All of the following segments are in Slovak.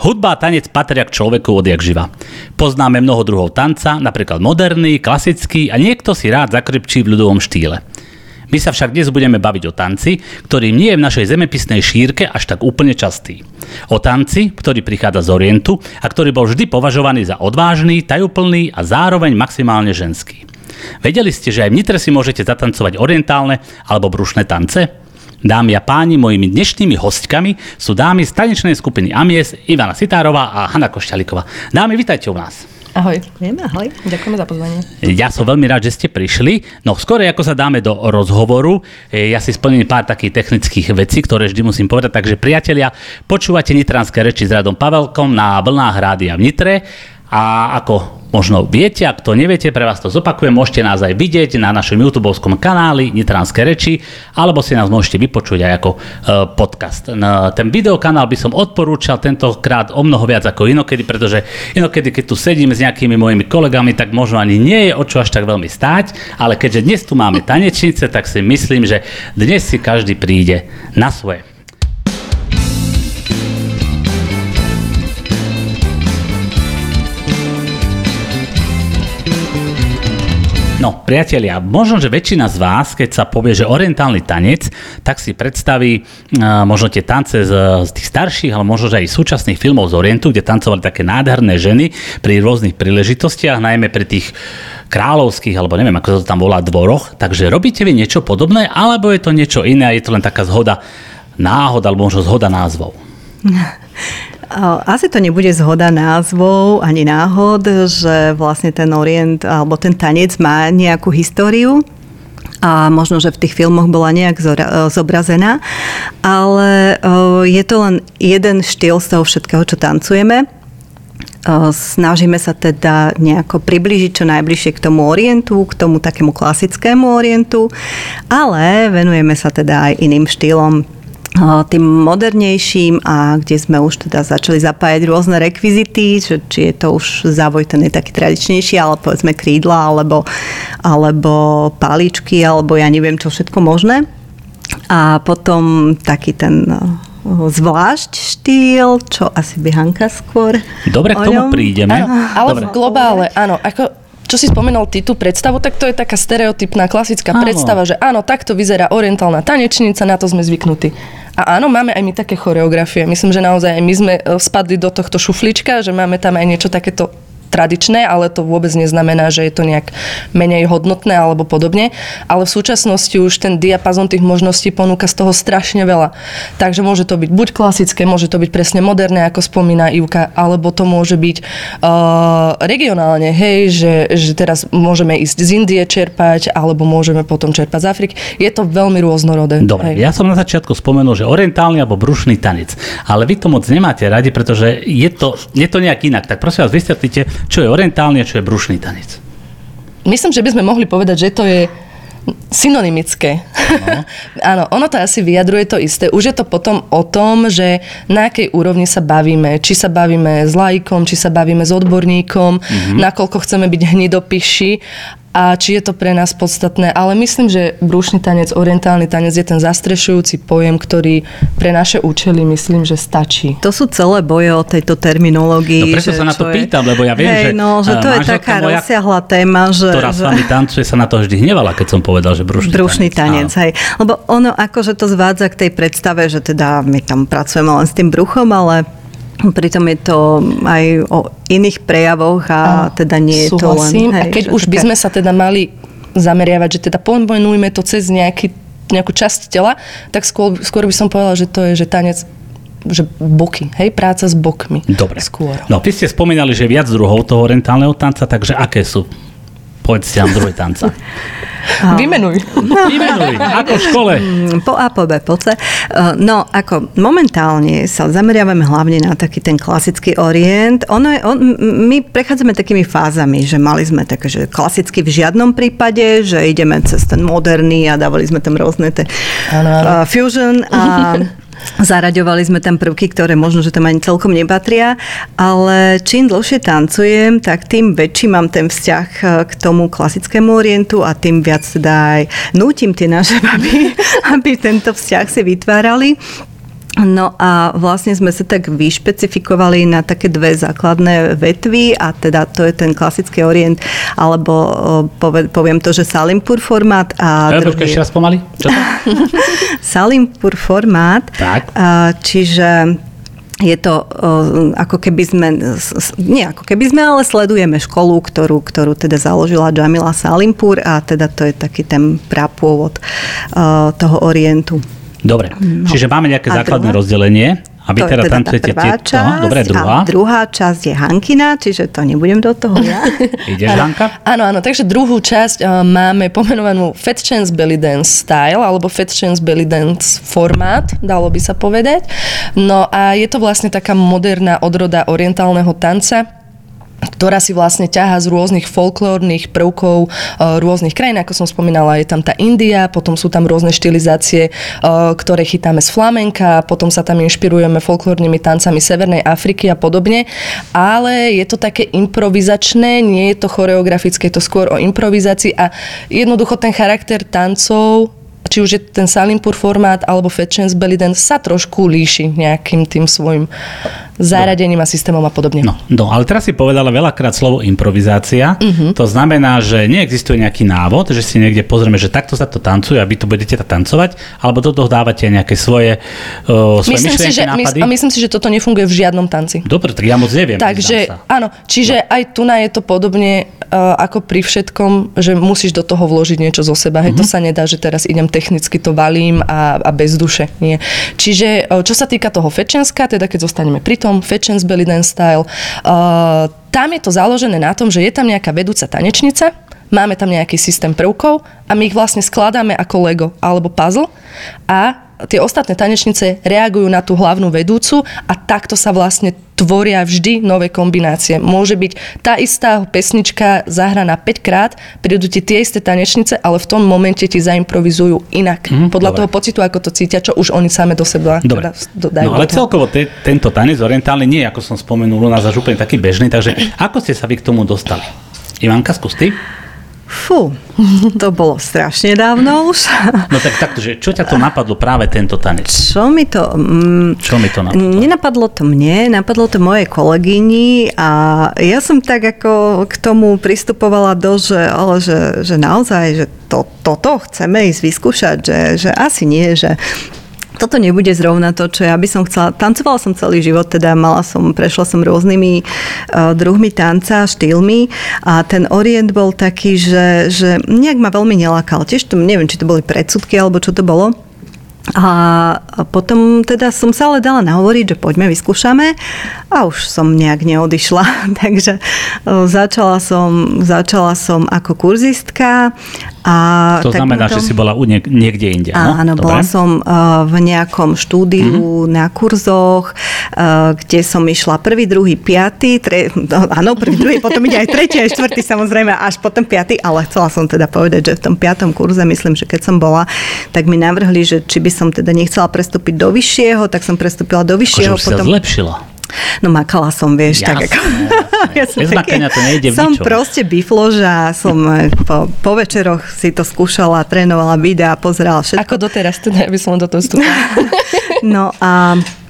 Hudba a tanec patria k človeku odjak živa. Poznáme mnoho druhov tanca, napríklad moderný, klasický a niekto si rád zakripčí v ľudovom štýle. My sa však dnes budeme baviť o tanci, ktorý nie je v našej zemepisnej šírke až tak úplne častý. O tanci, ktorý prichádza z Orientu a ktorý bol vždy považovaný za odvážny, tajúplný a zároveň maximálne ženský. Vedeli ste, že aj v Nitre si môžete zatancovať orientálne alebo brušné tance? Dámy a páni, mojimi dnešnými hostkami sú dámy z tanečnej skupiny Amies, Ivana Sitárová a Hanna Košťalíková. Dámy, vítajte u nás. Ahoj. Vieme, ahoj. Ďakujeme za pozvanie. Ja som veľmi rád, že ste prišli. No skôr ako sa dáme do rozhovoru, eh, ja si splním pár takých technických vecí, ktoré vždy musím povedať. Takže priatelia, počúvate Nitranské reči s Radom Pavelkom na vlnách rádia v Nitre. A ako možno viete, ak to neviete, pre vás to zopakujem, môžete nás aj vidieť na našom YouTube kanáli Nitranské reči, alebo si nás môžete vypočuť aj ako e, podcast. Na ten videokanál by som odporúčal tentokrát o mnoho viac ako inokedy, pretože inokedy, keď tu sedím s nejakými mojimi kolegami, tak možno ani nie je o čo až tak veľmi stáť, ale keďže dnes tu máme tanečnice, tak si myslím, že dnes si každý príde na svoje. No, priatelia, možno, že väčšina z vás, keď sa povie, že orientálny tanec, tak si predstaví uh, možno tie tance z, z tých starších, ale možno, že aj súčasných filmov z Orientu, kde tancovali také nádherné ženy pri rôznych príležitostiach, najmä pri tých kráľovských, alebo neviem, ako sa to tam volá, dvoroch. Takže robíte vy niečo podobné, alebo je to niečo iné a je to len taká zhoda náhod, alebo možno zhoda názvov? Asi to nebude zhoda názvov ani náhod, že vlastne ten orient alebo ten tanec má nejakú históriu a možno, že v tých filmoch bola nejak zobrazená, ale je to len jeden štýl z toho všetkého, čo tancujeme. Snažíme sa teda nejako približiť čo najbližšie k tomu orientu, k tomu takému klasickému orientu, ale venujeme sa teda aj iným štýlom, tým modernejším a kde sme už teda začali zapájať rôzne rekvizity, že, či je to už závoj ten je taký tradičnejší, ale povedzme krídla, alebo, alebo paličky, alebo ja neviem čo všetko možné. A potom taký ten zvlášť štýl, čo asi by Hanka skôr. Dobre, k tomu prídeme. Áno, ale Dobre. v globále, áno, ako čo si spomenul ty tú predstavu, tak to je taká stereotypná klasická áno. predstava, že áno, takto vyzerá orientálna tanečnica, na to sme zvyknutí. A áno, máme aj my také choreografie. Myslím, že naozaj aj my sme e, spadli do tohto šuflička, že máme tam aj niečo takéto tradičné, ale to vôbec neznamená, že je to nejak menej hodnotné alebo podobne. Ale v súčasnosti už ten diapazon tých možností ponúka z toho strašne veľa. Takže môže to byť buď klasické, môže to byť presne moderné, ako spomína Ivka, alebo to môže byť uh, regionálne, hej, že, že teraz môžeme ísť z Indie čerpať, alebo môžeme potom čerpať z Afriky. Je to veľmi rôznorodé. Dobre, hej. ja som na začiatku spomenul, že orientálny alebo brušný tanec, ale vy to moc nemáte radi, pretože je to, je to nejak inak. Tak prosím vás, vysvetlite, čo je orientálny a čo je brušný tanec? Myslím, že by sme mohli povedať, že to je synonymické. No. Áno, ono to asi vyjadruje to isté. Už je to potom o tom, že na akej úrovni sa bavíme. Či sa bavíme s lajkom, či sa bavíme s odborníkom, mm-hmm. nakoľko chceme byť hnidopiši a či je to pre nás podstatné. Ale myslím, že brúšny tanec, orientálny tanec je ten zastrešujúci pojem, ktorý pre naše účely myslím, že stačí. To sú celé boje o tejto terminológii. No preto sa na to je... pýtam, lebo ja viem, že, no, že to je taká moja, rozsiahla téma, že... Ktorá že... s vami tancuje, sa na to vždy hnevala, keď som povedal, že brúšny, brúšny tanec. tanec hej. Lebo ono akože to zvádza k tej predstave, že teda my tam pracujeme len s tým bruchom, ale Pritom je to aj o iných prejavoch a, a teda nie je súhlasím. to len... Hej, a keď už také... by sme sa teda mali zameriavať, že teda pomenujme to cez nejaký, nejakú časť tela, tak skôr, skôr by som povedala, že to je, že tanec že boky, hej, práca s bokmi. Dobre. Skôr. No, ty ste spomínali, že viac druhov toho orientálneho tanca, takže aké sú? Povedzte nám druhý tanca. Vymenuj. No. Vymenuj, ako v škole. Mm, po A, po B, po C. Uh, no, ako momentálne sa zameriavame hlavne na taký ten klasický orient. Ono je, on, my prechádzame takými fázami, že mali sme také, že klasicky v žiadnom prípade, že ideme cez ten moderný a dávali sme tam rôzne tie uh, fusion a Zaraďovali sme tam prvky, ktoré možno, že tam ani celkom nepatria, ale čím dlhšie tancujem, tak tým väčší mám ten vzťah eh, k tomu klasickému orientu a tým viac teda aj nútim tie naše baby, aby tento vzťah si vytvárali. No a vlastne sme sa tak vyšpecifikovali na také dve základné vetvy a teda to je ten klasický orient, alebo poviem to, že Salimpur formát a... Ja, druhý... ešte raz pomaly. Salimpur formát. Tak. Čiže je to ako keby sme, nie ako keby sme, ale sledujeme školu, ktorú, ktorú teda založila Jamila Salimpur a teda to je taký ten prapôvod toho orientu. Dobre, no. čiže máme nejaké a základné druhá? rozdelenie. A vy to teda, teda tancujete prvá tie... časť, no, dobre, druhá. A druhá časť je Hankina, čiže to nebudem do toho ja. Ideš, Hanka? Áno, áno, takže druhú časť uh, máme pomenovanú Fat Chance Belly Dance Style, alebo Fat Chance Belly Dance formát, dalo by sa povedať. No a je to vlastne taká moderná odroda orientálneho tanca, ktorá si vlastne ťaha z rôznych folklórnych prvkov e, rôznych krajín, ako som spomínala, je tam tá India, potom sú tam rôzne štilizácie, e, ktoré chytáme z flamenka, potom sa tam inšpirujeme folklórnymi tancami Severnej Afriky a podobne, ale je to také improvizačné, nie je to choreografické, je to skôr o improvizácii a jednoducho ten charakter tancov či už je ten Salimpur formát alebo Fat Chance Belly Dance sa trošku líši nejakým tým svojim zaradením a systémom a podobne. No, no, ale teraz si povedala veľakrát slovo improvizácia. Uh-huh. To znamená, že neexistuje nejaký návod, že si niekde pozrieme, že takto sa to tancuje a vy to budete tancovať, alebo do toho dávate nejaké svoje, uh, svoje myslím myšlienky, si, že, nápady? a myslím si, že toto nefunguje v žiadnom tanci. Dobre, tak ja moc neviem. Takže áno, čiže no. aj tu na je to podobne uh, ako pri všetkom, že musíš do toho vložiť niečo zo seba. Hej, uh-huh. to sa nedá, že teraz idem technicky to valím a, a bez duše. Nie. Čiže uh, čo sa týka toho fečenska, teda keď zostaneme pri tom, Fetchens Belly Dance Style. Uh, tam je to založené na tom, že je tam nejaká vedúca tanečnica, máme tam nejaký systém prvkov a my ich vlastne skladáme ako Lego alebo puzzle a tie ostatné tanečnice reagujú na tú hlavnú vedúcu a takto sa vlastne tvoria vždy nové kombinácie. Môže byť tá istá pesnička zahraná 5 krát, prídu ti tie isté tanečnice, ale v tom momente ti zaimprovizujú inak. Mm, podľa dobre. toho pocitu, ako to cítia, čo už oni same do seba dobre. Teda dodajú. No ale celkovo te, tento tanec orientálny nie, ako som spomenul, u nás až úplne taký bežný, takže ako ste sa vy k tomu dostali? Ivanka, skús ty. Fú, to bolo strašne dávno už. No tak takto, že čo ťa to napadlo práve tento tanec? Čo mi to... Mm, čo mi to napadlo? Nenapadlo to mne, napadlo to mojej kolegyni a ja som tak ako k tomu pristupovala do, že, ale že, že naozaj, že to, toto chceme ísť vyskúšať, že, že asi nie, že toto nebude zrovna to, čo ja by som chcela. Tancovala som celý život, teda mala som, prešla som rôznymi uh, druhmi tanca, štýlmi a ten orient bol taký, že, že nejak ma veľmi nelákal. Tiež to, neviem, či to boli predsudky alebo čo to bolo. A potom teda som sa ale dala nahovoriť, že poďme, vyskúšame a už som nejak neodišla. Takže začala som, začala som ako kurzistka a to znamená, tom... že si bola niek- niekde inde, no? Áno, Dobre. bola som uh, v nejakom štúdiu mm-hmm. na kurzoch, uh, kde som išla prvý, druhý, piatý, tre... no, áno, prvý, druhý, potom ide aj tretí, aj štvrtý, samozrejme, až potom piatý, ale chcela som teda povedať, že v tom piatom kurze, myslím, že keď som bola, tak mi navrhli, že či by som teda nechcela prestúpiť do vyššieho, tak som prestúpila do vyššieho. Akože potom... sa zlepšila. No makala som, vieš, jasné, tak ako... ja som Bez to nejde v Som ničom. proste bifloža, som eh, po, po večeroch si to skúšala, trénovala videa, pozerala všetko. Ako doteraz, teda by som do toho No a a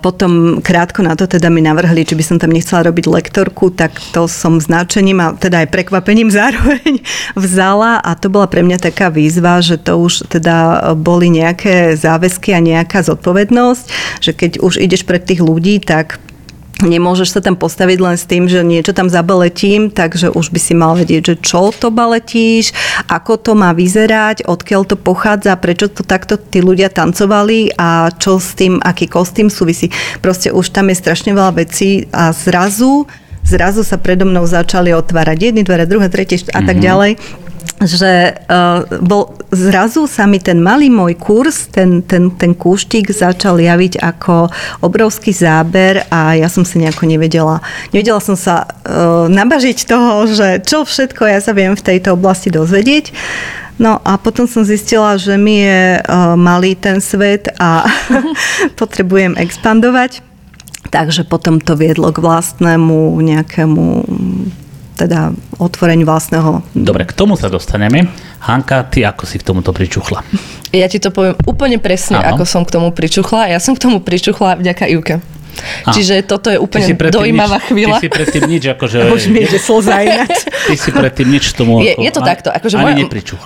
potom krátko na to teda mi navrhli, či by som tam nechcela robiť lektorku, tak to som značením a teda aj prekvapením zároveň vzala. A to bola pre mňa taká výzva, že to už teda boli nejaké záväzky a nejaká zodpovednosť, že keď už ideš pred tých ľudí, tak Nemôžeš sa tam postaviť len s tým, že niečo tam zabaletím, takže už by si mal vedieť, že čo to baletíš, ako to má vyzerať, odkiaľ to pochádza, prečo to takto tí ľudia tancovali a čo s tým, aký kostým súvisí. Proste už tam je strašne veľa vecí a zrazu zrazu sa predo mnou začali otvárať jedny dvere, druhé, tretie a tak mhm. ďalej že uh, bol, zrazu sa mi ten malý môj kurz, ten, ten, ten kúštik začal javiť ako obrovský záber a ja som si nejako nevedela, nevedela som sa uh, nabažiť toho, že čo všetko ja sa viem v tejto oblasti dozvedieť. No a potom som zistila, že mi je uh, malý ten svet a potrebujem expandovať. Takže potom to viedlo k vlastnému nejakému teda otvoreniu vlastného. Dobre, k tomu sa dostaneme. Hanka, ty ako si k tomuto pričuchla? Ja ti to poviem úplne presne, Áno. ako som k tomu pričuchla. Ja som k tomu pričuchla vďaka Ivke. Čiže toto je úplne dojímavá nič, chvíľa. Ty si predtým nič, akože... Už mi ide slza ináč. Ty si predtým nič tomu... Je, je to ani- takto, akože moja,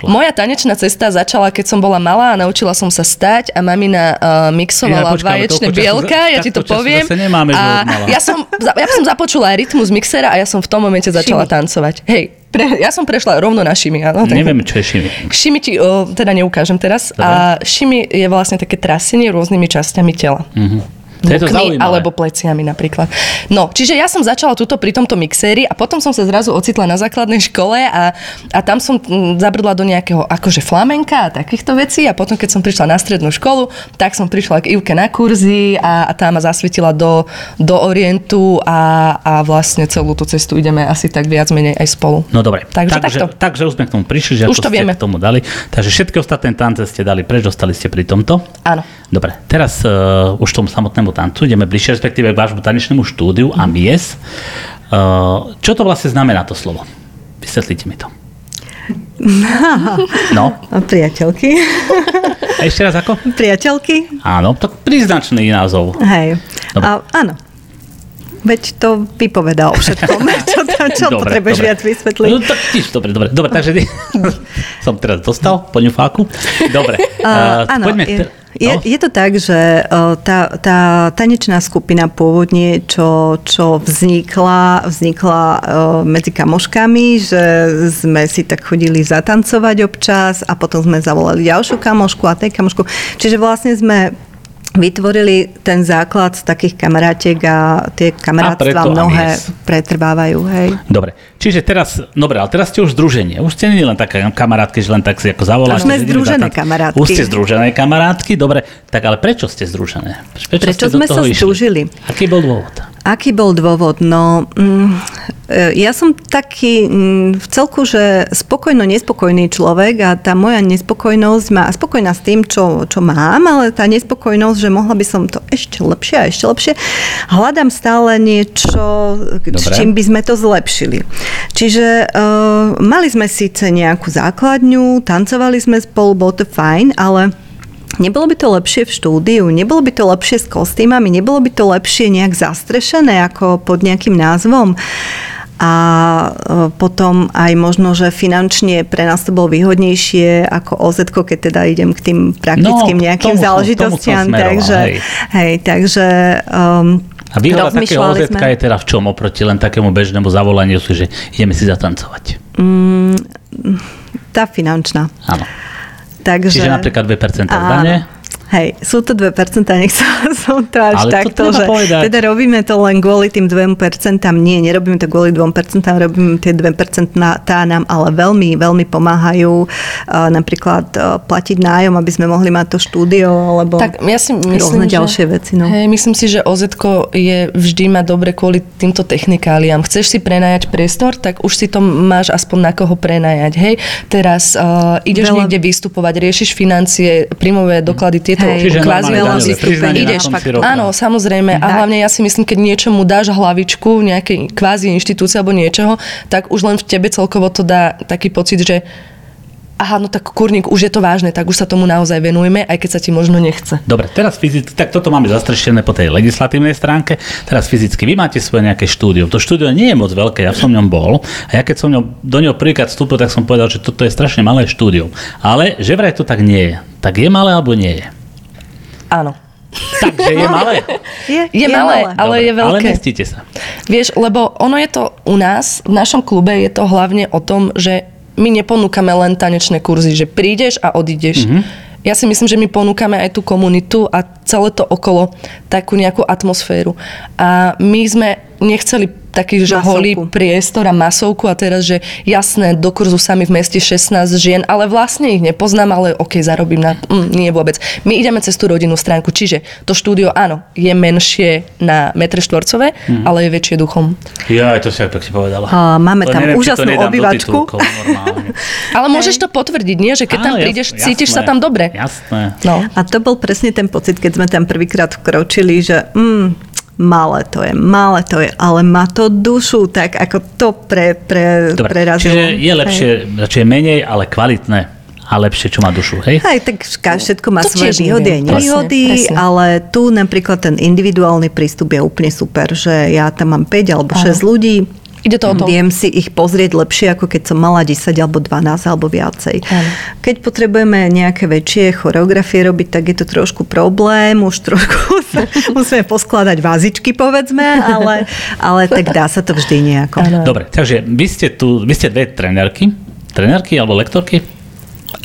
moja tanečná cesta začala, keď som bola malá a naučila som sa stať a mamina uh, mixovala Ja, vaječné bielka, za- ja ti to poviem. nemáme, a ja som, ja som započula rytmus mixera a ja som v tom momente začala Šimi. tancovať. Hej, pre, ja som prešla rovno na šimi. Áno, tak- Neviem, čo je šimi. Šimi ti o, teda neukážem teraz. Dobre. A šimi je vlastne také trasenie rôznymi časťami tela. Mhm. To to alebo pleciami napríklad. No, čiže ja som začala túto pri tomto mixéri a potom som sa zrazu ocitla na základnej škole a, a tam som zabrdla do nejakého akože flamenka a takýchto vecí a potom keď som prišla na strednú školu, tak som prišla k Ivke na kurzy a, a tá ma zasvietila do, do Orientu a, a vlastne celú tú cestu ideme asi tak viac menej aj spolu. No dobre, Takže takže, takto. takže už sme k tomu prišli, že Už to ste vieme. k tomu dali. Takže všetky ostatné tance ste dali preč, dostali ste pri tomto. Áno. Dobre, teraz uh, už tomu samotnému tancu ideme bližšie, respektíve k vášmu tanečnému štúdiu AMIES. Uh, čo to vlastne znamená to slovo? Vysvetlite mi to. No, priateľky. ešte raz ako? priateľky. Áno, tak príznačný názov. Hej. Dobre. A, áno. Veď to vypovedá o všetkom. čo tam, čo Dobre, potrebuješ dobre. viac vysvetliť? No, tak tiež, dobre, dobre, dobre, takže som teraz dostal po ňufáku. Dobre, uh, áno, poďme... je, je, no? je to tak, že uh, tá, tá tanečná skupina pôvodne, čo, čo vznikla, vznikla uh, medzi kamoškami, že sme si tak chodili zatancovať občas a potom sme zavolali ďalšiu kamošku a tej kamošku. Čiže vlastne sme vytvorili ten základ z takých kamarátiek a tie kamarátstva preto mnohé Amies. pretrvávajú. Hej. Dobre, čiže teraz, dobre, ale teraz ste už združenie. Už ste nie len také kamarátky, že len tak si ako zavoláte. Už sme združené zatanc- kamarátky. Už ste združené kamarátky, dobre. Tak ale prečo ste združené? Prečo, Prečo ste sme sa združili? Aký bol dôvod? Aký bol dôvod? No, mm, e, ja som taký mm, v celku, že spokojno nespokojný človek a tá moja nespokojnosť má spokojná s tým, čo, čo mám, ale tá nespokojnosť, že mohla by som to ešte lepšie a ešte lepšie, hľadám stále niečo, Dobre. čím by sme to zlepšili. Čiže uh, mali sme síce nejakú základňu, tancovali sme spolu, bolo to fajn, ale Nebolo by to lepšie v štúdiu, nebolo by to lepšie s kostýmami, nebolo by to lepšie nejak zastrešené ako pod nejakým názvom. A e, potom aj možno, že finančne pre nás to bolo výhodnejšie ako OZ, keď teda idem k tým praktickým No, nejakým tomu záležitostiam. tomu takže, hej. hej, takže um, A výhoda takého OZ je teda v čom oproti len takému bežnému zavolaniu že ideme si zatancovať. tá finančná. Áno. Takže, Čiže napríklad 2% Áno. dane. Hej, sú to 2%, nechcela som to až Ale to takto, že povedať. teda robíme to len kvôli tým 2%, nie, nerobíme to kvôli 2%, robíme tie 2% na, tá nám ale veľmi, veľmi pomáhajú uh, napríklad uh, platiť nájom, aby sme mohli mať to štúdio, alebo Tak ja si myslím, rôzne že, ďalšie veci. No. Hej, myslím si, že OZ je vždy mať dobre kvôli týmto technikáliám. Chceš si prenajať priestor, tak už si to máš aspoň na koho prenajať. Hej, teraz uh, ideš Veľa- niekde vystupovať, riešiš financie, príjmové doklady, tieto Hej, Čiže kvázi normálne daňové ideš, konci roka. áno, samozrejme. A Tak. hlavne ja si myslím, keď niečomu dáš hlavičku, nejakej kvázi inštitúcie alebo niečoho, tak už len v tebe celkovo to dá taký pocit, že aha, no tak kurník, už je to vážne, tak už sa tomu naozaj venujeme, aj keď sa ti možno nechce. Dobre, teraz fyzicky, tak toto máme zastrešené po tej legislatívnej stránke. Teraz fyzicky, vy máte svoje nejaké štúdium. To štúdio nie je moc veľké, ja som v ňom bol. A ja keď som ňom, do neho prvýkrát vstúpil, tak som povedal, že toto je strašne malé štúdium. Ale že vraj to tak nie je. Tak je malé alebo nie je? Áno. Takže je malé. Je, Je malé, ale je Ale veľké. mestíte sa. Vieš, lebo ono je to u nás, v našom klube je to hlavne o tom, že my neponúkame len tanečné kurzy, že prídeš a odídeš. Mm-hmm. Ja si myslím, že my ponúkame aj tú komunitu a celé to okolo, takú nejakú atmosféru. A my sme nechceli taký, že Masovku. holý priestor a masovku a teraz, že jasné, do kurzu sami v meste 16 žien, ale vlastne ich nepoznám, ale ok, zarobím na... Mm, nie vôbec. My ideme cez tú rodinnú stránku, čiže to štúdio, áno, je menšie na metre štvorcové, Mhm. ale je väčšie duchom. Ja, to si aj pekne povedala. A máme To tam neviem, úžasnú obývačku. titulkov normálne. Ale môžeš to potvrdiť, nie? Že keď tam Áno, prídeš, jasné, cítiš sa tam dobre. Jasné. No. A to bol presne ten pocit, keď sme tam prvýkrát vkročili, že mm, malé to je, malé to je, ale má to dušu, tak ako to pre, pre, Dobre, prerazilo. čiže je lepšie, radšej menej, ale kvalitné. a lepšie, čo má dušu, hej? Aj tak vš- všetko má To svoje výhody a nevýhody, ale tu napríklad ten individuálny prístup je úplne super, že ja tam mám 5 alebo 6 ľudí, Ide to o to. Viem si ich pozrieť lepšie, ako keď som mala 10 alebo 12 alebo viacej. Áno. Keď potrebujeme nejaké väčšie choreografie robiť, tak je to trošku problém, už trošku sa, musíme poskladať vázičky, povedzme, ale, ale tak dá sa to vždy nejako. Áno. Dobre, takže vy ste tu, vy ste dve trenérky, trenérky alebo lektorky?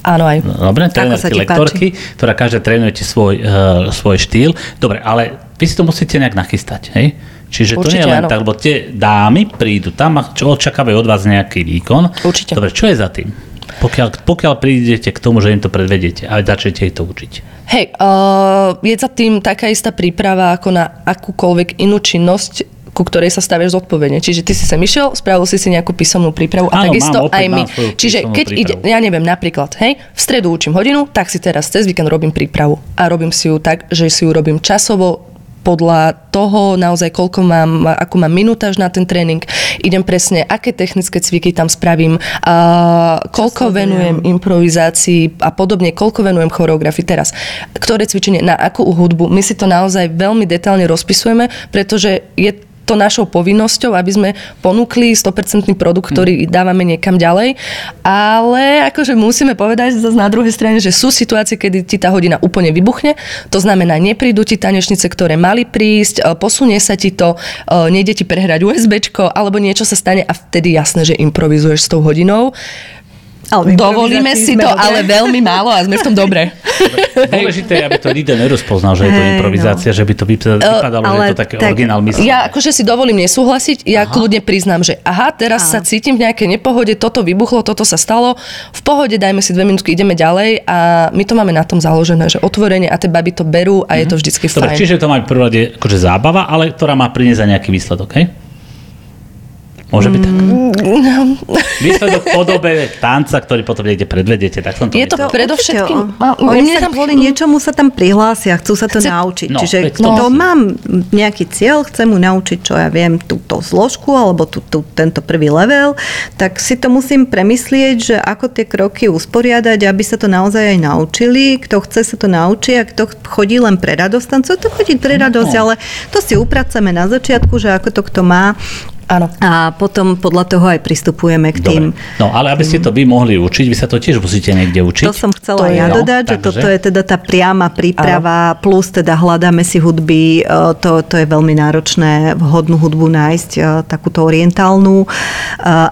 Áno aj. Dobre, trénerky, lektorky, ktorá každá trénujete svoj, uh, svoj štýl. Dobre, ale vy si to musíte nejak nachystať, hej? Čiže to nie Určite je len áno. tak, lebo tie dámy prídu tam a čo očakávajú od vás nejaký výkon. Určite. Dobre, čo je za tým? Pokiaľ, pokiaľ prídete k tomu, že im to predvediete a začnete ich to učiť. Hej, uh, je za tým taká istá príprava ako na akúkoľvek inú činnosť, ku ktorej sa staviaš zodpovedne. Čiže ty si sem išiel, spravil si si nejakú písomnú prípravu a Áno, takisto mám, aj my. Čiže keď ide, prípravu. ja neviem, napríklad, hej, v stredu učím hodinu, tak si teraz cez víkend robím prípravu. A robím si ju tak, že si ju robím časovo, podľa toho naozaj, koľko mám, akú mám minutáž na ten tréning, idem presne, aké technické cviky tam spravím, a koľko sledujem. venujem improvizácii a podobne, koľko venujem choreografii teraz, ktoré cvičenie, na akú hudbu. My si to naozaj veľmi detálne rozpisujeme, pretože je to našou povinnosťou, aby sme ponúkli 100% produkt, ktorý dávame niekam ďalej. Ale akože musíme povedať zase na druhej strane, že sú situácie, kedy ti tá hodina úplne vybuchne. To znamená, neprídu ti tanečnice, ktoré mali prísť, e, posunie sa ti to, e, nejde ti prehrať USBčko, alebo niečo sa stane a vtedy jasné, že improvizuješ s tou hodinou. Ale Dovolíme si to, dobré. ale veľmi málo a sme v tom dobré. Dôležité je, aby to nikto nerozpoznal, že je to improvizácia, že by to vypa- vypadalo, že ale je to také tak- originál mysle. Ja akože si dovolím nesúhlasiť, ja kľudne priznám, že aha, teraz sa cítim v nejakej nepohode, toto vybuchlo, toto sa stalo, v pohode dajme si dve minútky, ideme ďalej a my to máme na tom založené, že otvorenie a tie baby to berú a je to vždycky Dobre, fajn. čiže to má v prvom rade akože zábava, ale ktorá má priniesť aj nejaký výsledok, hej? Môže byť tak. Mm. Výsledok v podobe tanca, ktorý potom niekde predvedete, tak som to Je to myslel. predovšetkým... Určite, Ma- Oni mne sa tam- kvôli niečomu sa tam prihlásia, chcú sa to Chce- naučiť. No, Čiže veď to to- mám nejaký cieľ, chcem mu naučiť, čo ja viem, túto zložku alebo tú, tú, tento prvý level, tak si to musím premyslieť, že ako tie kroky usporiadať, aby sa to naozaj aj naučili. Kto chce sa to naučiť a kto chodí len pre radosť, tam chce to chodiť pre radosť, No. ale to si upraceme na začiatku, že ako to kto má. Áno. A potom podľa toho aj pristupujeme k tým. Dobre. No ale aby ste to vy mohli učiť, vy sa to tiež musíte niekde učiť. To som chcela To to je- ja no, dodať, že takže- toto je teda tá priama príprava, plus teda hľadáme si hudby, e, to, to je veľmi náročné vhodnú hudbu nájsť, e, takúto orientálnu. E,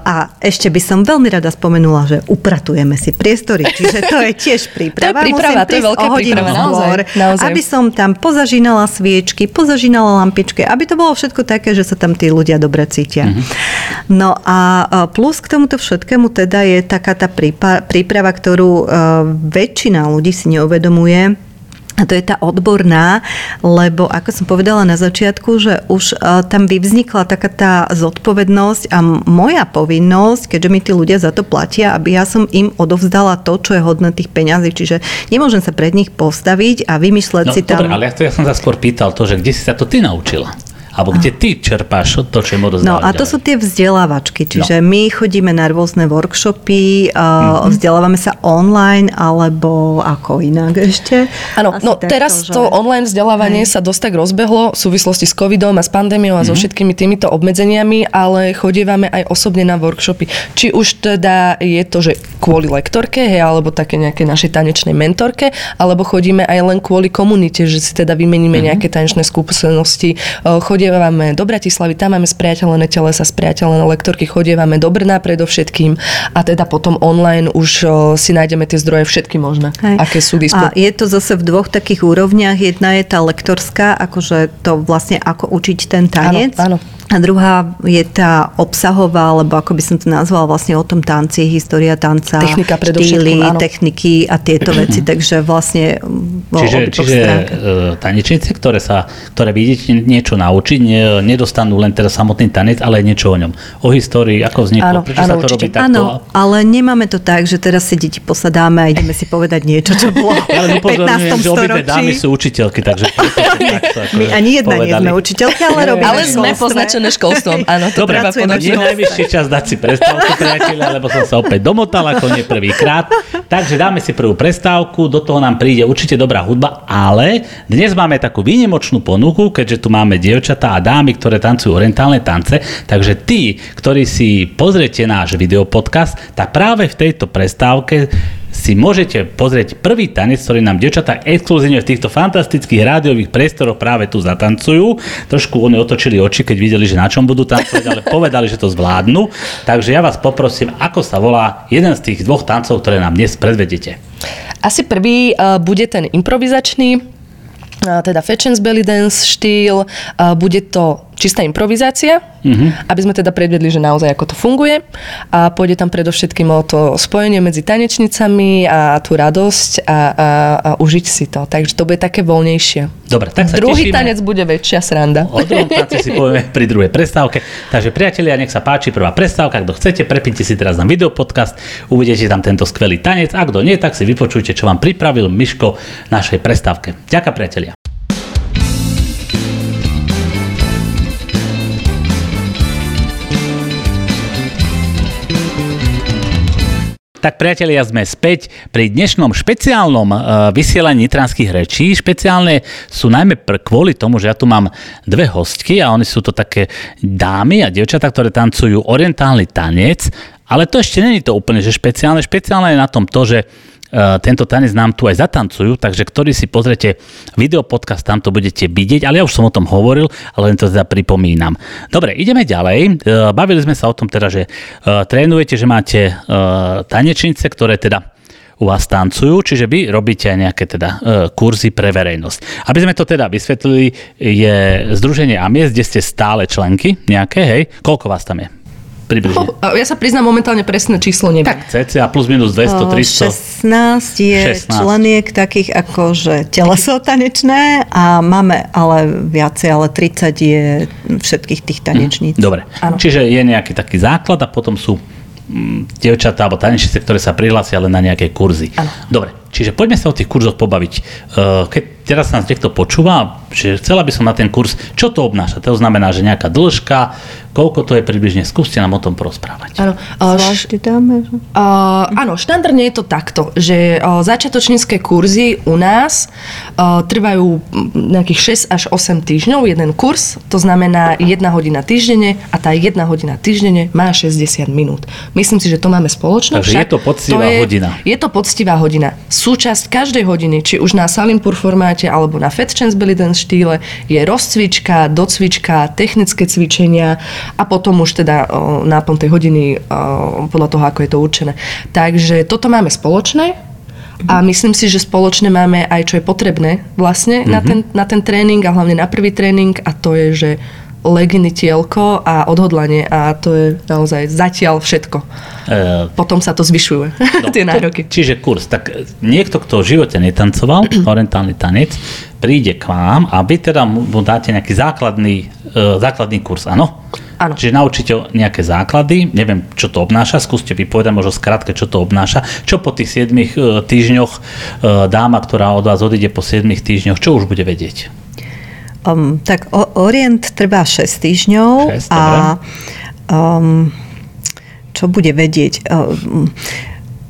A ešte by som veľmi rada spomenula, že upratujeme si priestory, čiže to je tiež príprava. To je príprava, Musím to je veľká príprava, naozaj, naozaj. Aby som tam pozažínala sviečky, pozažínala lampičky, aby to bolo všetko také, že sa tam tí ľudia dobre cítia. No a e, plus k tomuto všetkému teda je taká tá príprava, ktorú e, väčšina ľudí si neuvedomuje, a to je tá odborná, lebo ako som povedala na začiatku, že už e, tam vyvznikla taká tá zodpovednosť a moja povinnosť, keďže mi tí ľudia za to platia, aby ja som im odovzdala to, čo je hodné tých peňazí. Čiže nemôžem sa pred nich postaviť a vymýšľať No si tam... dobre, ale ja, to, ja som sa skôr pýtal to, že kde si sa to ty naučila? Alebo kde ty čerpáš to, čo im No odozdávať a to ďalej? sú tie vzdelávačky, čiže No. my chodíme na rôzne workshopy, uh, vzdelávame sa online alebo ako inak ešte. Áno, no takto, teraz že- to online vzdelávanie sa dosť tak rozbehlo v súvislosti s covidom a s pandémiou a so všetkými týmito obmedzeniami, ale chodievame aj osobne na workshopy. Či už teda je to, že kvôli lektorke, hej, alebo také nejaké našej tanečnej mentorke, alebo chodíme aj len kvôli komunite, že si teda vymeníme nejaké tanečné skúsenosti. E, Chodievame do Bratislavy, tam máme spriateľené telesa, spriateľené lektorky, chodievame do Brna predovšetkým a teda potom online už si nájdeme tie zdroje všetky možné, Hej. aké sú A dispozície. je to zase v dvoch takých úrovniach. Jedna je tá lektorská, akože to vlastne ako učiť ten tanec. Áno, áno. A druhá je tá obsahová, alebo ako by som to nazvala, vlastne o tom tanci, história tanca, Technika štýly, áno. techniky a tieto veci. Takže vlastne Čiže, čiže e, tanečnice, ktoré, sa, ktoré vidíte niečo naučiť, ne, nedostanú len teda samotný tanec, ale niečo o ňom. O histórii, ako vzniklo, Áno, prečo áno, sa to určite. robí takto. Áno, ale nemáme to tak, že teraz si deti posadáme a ideme si povedať niečo, čo bolo Ja v len upozorňujem, 15. že obidve dámy storočí. sú učiteľky, takže preto to takto My ani jedna nie povedali. sme učiteľky, ale robíme Ale sme poznačené platené školstvom. Áno, to Dobre, treba je najvyšší čas dať si prestávku, priateľa, lebo som sa opäť domotal, ako nie prvýkrát. Takže dáme si prvú prestávku, do toho nám príde určite dobrá hudba, ale dnes máme takú výnimočnú ponuku, keďže tu máme dievčatá a dámy, ktoré tancujú orientálne tance, takže tí, ktorí si pozriete náš videopodcast, tak práve v tejto prestávke si môžete pozrieť prvý tanec, ktorý nám dievčatá exkluzívne v týchto fantastických rádiových priestoroch práve tu zatancujú. Trošku oni otočili oči, keď videli, že na čom budú tancovať, ale povedali, že to zvládnu. Takže ja vás poprosím, ako sa volá jeden z tých dvoch tancov, ktoré nám dnes predvedete. Asi prvý uh, bude ten improvizačný, uh, teda Fetchens Belly Dance štýl. Uh, bude to čistá improvizácia, mm-hmm. aby sme teda predvedli, že naozaj ako to funguje. A pôjde tam predovšetkým o to spojenie medzi tanečnicami a tú radosť a, a, a užiť si to. Takže to bude také voľnejšie. Dobre, tak sa Druhý tešíme. tanec bude väčšia sranda. O druhom tanci si povieme pri druhej prestávke. Takže priatelia, nech sa páči prvá prestávka. Kto chcete, prepnite si teraz na videopodcast, uvidíte tam tento skvelý tanec. A kto nie, tak si vypočujte, čo vám pripravil Miško našej prestávke. Ďakujem priatelia. Tak priatelia, sme späť pri dnešnom špeciálnom uh, vysielaní nitranských rečí. Špeciálne sú najmä pr- kvôli tomu, že ja tu mám dve hostky a oni sú to také dámy a dievčatá, ktoré tancujú orientálny tanec, ale to ešte není to úplne, že špeciálne. Špeciálne je na tom to, že tento tanec nám tu aj zatancujú, takže ktorý si pozrete videopodcast, tam to budete vidieť, ale ja už som o tom hovoril, ale len to teda pripomínam. Dobre, ideme ďalej. Uh, bavili sme sa o tom teda, že uh, trénujete, že máte tanečnice, ktoré teda u vás tancujú, čiže vy robíte aj nejaké teda kurzy pre verejnosť. Aby sme to teda vysvetlili, je Združenie AMIES, kde ste stále členky nejaké, hej? Koľko vás tam je? Približne. Oh, a ja sa priznám momentálne presné číslo neviem. Tak cca plus minus 200, 300. 16 je 16. 16. členiek takých ako, že teleso tanečné a máme ale viacej, ale 30 je všetkých tých tanečníc. Dobre, Áno. čiže je nejaký taký základ a potom sú mm, dievčatá alebo tanečnice, ktoré sa prihlásia len na nejaké kurzy. Áno. Dobre, čiže poďme sa o tých kurzoch pobaviť. Uh, Keď teraz nás niekto počúva, že chcela by som na ten kurz, čo to obnáša? To znamená, že nejaká dĺžka, koľko to je približne, skúste nám o tom porozprávať. Áno, Zvlášť dáme? Uh, áno, štandardne je to takto, že uh, začiatočnícke kurzy u nás uh, trvajú nejakých 6 až 8 týždňov, jeden kurz, to znamená 1 hodina týždenne a tá 1 hodina týždenne má 60 minút. Myslím si, že to máme spoločné. Takže je to poctivá je, hodina. Je to poctivá hodina. Súčasť každej hodiny, či už na Salimpur formáte alebo na Fat Chance Belly Dance štýle, je rozcvička, docvička, technické cvičenia a potom už teda náplň tej hodiny podľa toho, ako je to určené. Takže toto máme spoločné a myslím si, že spoločne máme aj čo je potrebné vlastne na, ten, na ten tréning a hlavne na prvý tréning a to je, že leginy tielko a odhodlanie a to je naozaj zatiaľ všetko. Uh, Potom sa to zvyšuje, tie nároky. Čiže kurz. Tak e, niekto, kto v živote netancoval, orientálny tanec, príde k vám a vy teda mu dáte nejaký základný, uh, základný kurz, áno? Áno. Čiže naučíte nejaké základy, neviem, čo to obnáša, skúste vypovedať možno skrátke, čo to obnáša. Čo po tých 7 e, týždňoch e, dáma, ktorá od vás odíde po 7 týždňoch, čo už bude vedieť? Um, tak o, Orient trvá 6 týždňov Šesť, a um, čo bude vedieť? Um,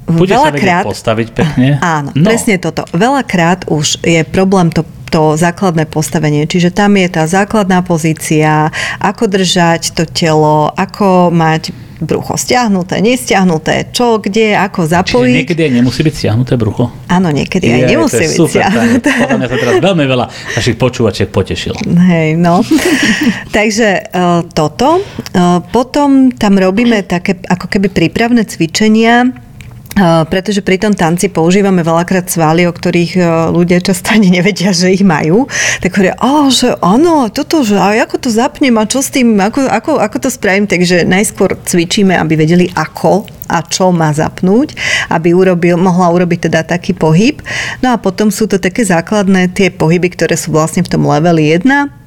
Bude sa vedieť postaviť pekne? Áno, No. presne toto. Veľakrát už je problém to, to základné postavenie, čiže tam je tá základná pozícia, ako držať to telo, ako mať brucho stiahnuté, nestiahnuté, čo, kde, ako Čiže zapojiť. niekedy aj nemusí byť stiahnuté brucho? Áno, niekedy aj Je, nemusí byť super, stiahnuté. Podľa mňa sa teraz veľmi veľa našich počúvačiek potešil. Hej, no. Takže uh, toto. Uh, potom tam robíme také ako keby prípravné cvičenia, pretože pri tom tanci používame veľakrát svaly, o ktorých uh, ľudia často ani nevedia, že ich majú. Tak hovoria, oh, že áno, toto, že a ako to zapnem a čo s tým, ako, ako, ako to spravím. Takže najskôr cvičíme, aby vedeli ako a čo má zapnúť, aby urobil, mohla urobiť teda taký pohyb. No a potom sú to také základné tie pohyby, ktoré sú vlastne v tom leveli 1,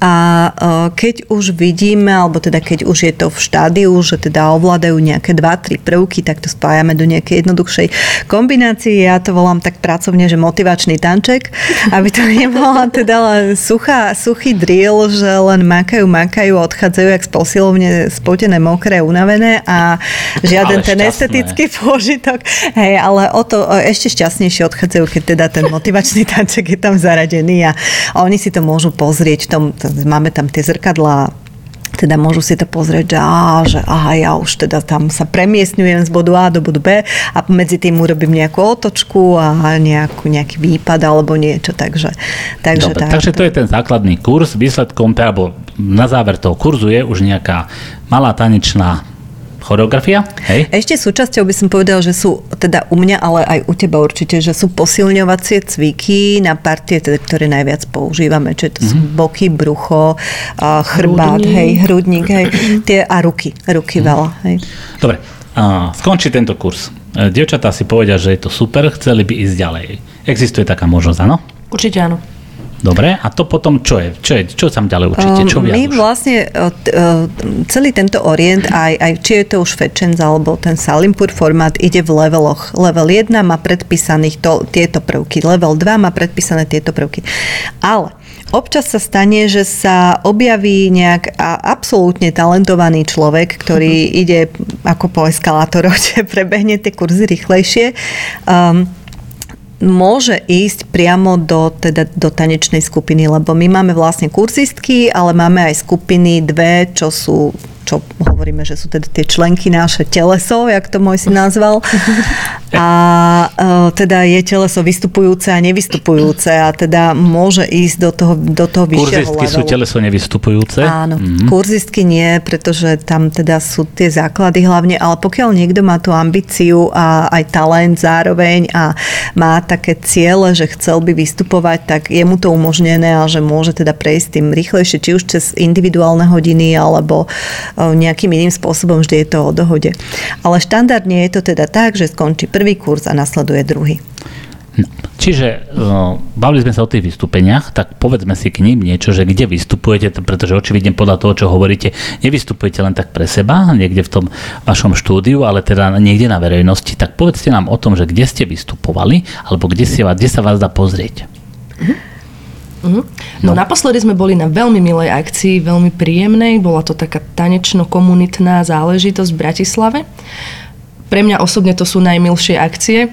a uh, keď už vidíme, alebo teda keď už je to v štádiu, že teda ovládajú nejaké dva, tri prvky, tak to spájame do nejakej jednoduchšej kombinácie. Ja to volám tak pracovne, že motivačný tanček, aby to nebola teda len suchá, suchý drill, že len makajú, makajú, odchádzajú jak z posilovne spotené, mokré, unavené a žiaden Ale ten šťastné. estetický pôžitok. Hej, ale o to o, ešte šťastnejšie odchádzajú, keď teda ten motivačný tanček je tam zaradený a, oni si to môžu pozrieť. V tom, máme tam tie zrkadlá teda môžu si to pozrieť, že, á, že aha, ja už teda tam sa premiestňujem z bodu A do bodu B a medzi tým urobím nejakú otočku a nejakú, nejaký výpad alebo niečo, takže, takže Dobre, tak. takže to je ten základný kurz. Výsledkom, teda, alebo na záver toho kurzu je už nejaká malá tanečná choreografia. Hej? Ešte súčasťou by som povedal, že sú teda u mňa, ale aj u teba určite, že sú posilňovacie cviky na partie, teda, ktoré najviac používame, čiže to sú Mhm. boky, brucho, chrbát, Hrudník. hej, hrudník, hej, tie, a ruky, ruky Mhm. veľa, hej. Dobre, a skončí tento kurz. E, Dievčatá si povedia, že je to super, chceli by ísť ďalej. Existuje taká možnosť, áno? Určite áno. Dobre, a to potom čo je? Čo, je, čo tam ďalej učíte? Čo Um, My už? vlastne t- uh, celý tento orient, aj, aj či je to už Fetchens alebo ten Salimpur formát, ide v leveloch. Level 1 má predpísaných to, tieto prvky, level 2 má predpísané tieto prvky. Ale Občas sa stane, že sa objaví nejak a absolútne talentovaný človek, ktorý ide ako po eskalátoroch, že prebehne tie kurzy rýchlejšie. Um, môže ísť priamo do, teda, do tanečnej skupiny, lebo my máme vlastne kurzistky, ale máme aj skupiny dve, čo sú čo hovoríme, že sú teda tie členky naše teleso, jak to môj si nazval. A e, teda je teleso vystupujúce a nevystupujúce a teda môže ísť do toho, do toho vyššieho Kurzistky sú levelu. teleso nevystupujúce. Áno, Mhm. mm-hmm. kurzistky nie, pretože tam teda sú tie základy hlavne, ale pokiaľ niekto má tú ambíciu a aj talent zároveň a má také ciele, že chcel by vystupovať, tak je mu to umožnené a že môže teda prejsť tým rýchlejšie, či už cez individuálne hodiny alebo e, nejakým iným spôsobom, vždy je to o dohode. Ale štandardne je to teda tak, že skončí prvý kurz a nasleduje druhý. No, čiže uh, bavili sme sa o tých vystúpeniach, tak povedzme si k ním niečo, že kde vystupujete, pretože očividne podľa toho, čo hovoríte, nevystupujete len tak pre seba, niekde v tom vašom štúdiu, ale teda niekde na verejnosti, tak povedzte nám o tom, že kde ste vystupovali, alebo kde, si, kde sa vás dá pozrieť. No, naposledy sme boli na veľmi milej akcii, veľmi príjemnej. Bola to taká tanečno-komunitná záležitosť v Bratislave. Pre mňa osobne to sú najmilšie akcie,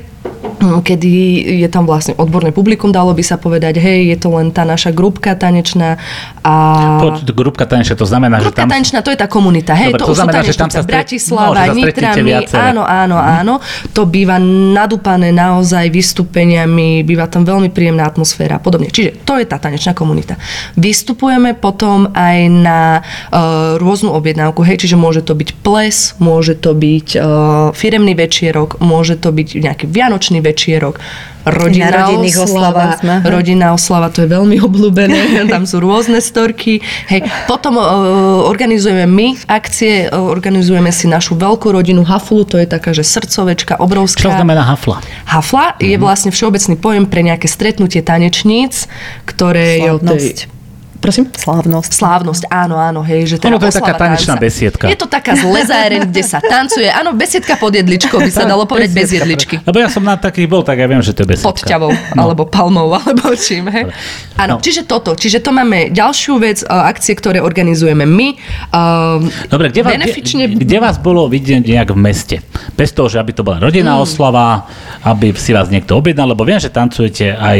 kedy je tam vlastne odborné publikum, dalo by sa povedať, hej, je to len tá naša grupka tanečná a... Poď, grupka tanečná, to znamená, že Grupka tam... tanečná, to je tá komunita, hej, Dobre, to, to znamená, že tam sa stre- Bratislava, no, že Nitrami, áno, áno, Mhm. áno, to býva nadúpané naozaj vystúpeniami, býva tam veľmi príjemná atmosféra a podobne. Čiže to je tá tanečná komunita. Vystupujeme potom aj na uh, rôznu objednávku, hej, čiže môže to byť ples, môže to byť uh, firemný večierok, môže to byť nejaký vianočný večierok, rodinná oslava, sme, rodinná oslava, to je veľmi obľúbené, tam sú rôzne storky. Hej, potom uh, organizujeme my akcie, uh, organizujeme si našu veľkú rodinu Haflu, to je taká, že srdcovečka, obrovská. Čo znamená hafla? Hafla je vlastne všeobecný pojem pre nejaké stretnutie tanečníc, ktoré je tej... Slávnosť. Prosím? Slávnosť. Slávnosť, áno, áno, hej, že teda Ono to je taká tanečná tanca. besiedka. Je to taká zlezáreň, kde sa tancuje. Áno, besiedka pod jedličkou by sa dalo povedať bez jedličky. Lebo ja som na takých bol, tak ja viem, že to je besiedka. pod ťavou, no. alebo palmou, alebo čím. He? No. Áno, čiže toto. Čiže to máme ďalšiu vec, uh, akcie, ktoré organizujeme my. Uh, Dobre, kde vás, benefične... kde, kde vás bolo vidieť nejak v meste? Bez toho, že aby to bola rodinná Mm. oslava, aby si vás niekto objednal, lebo viem, že tancujete aj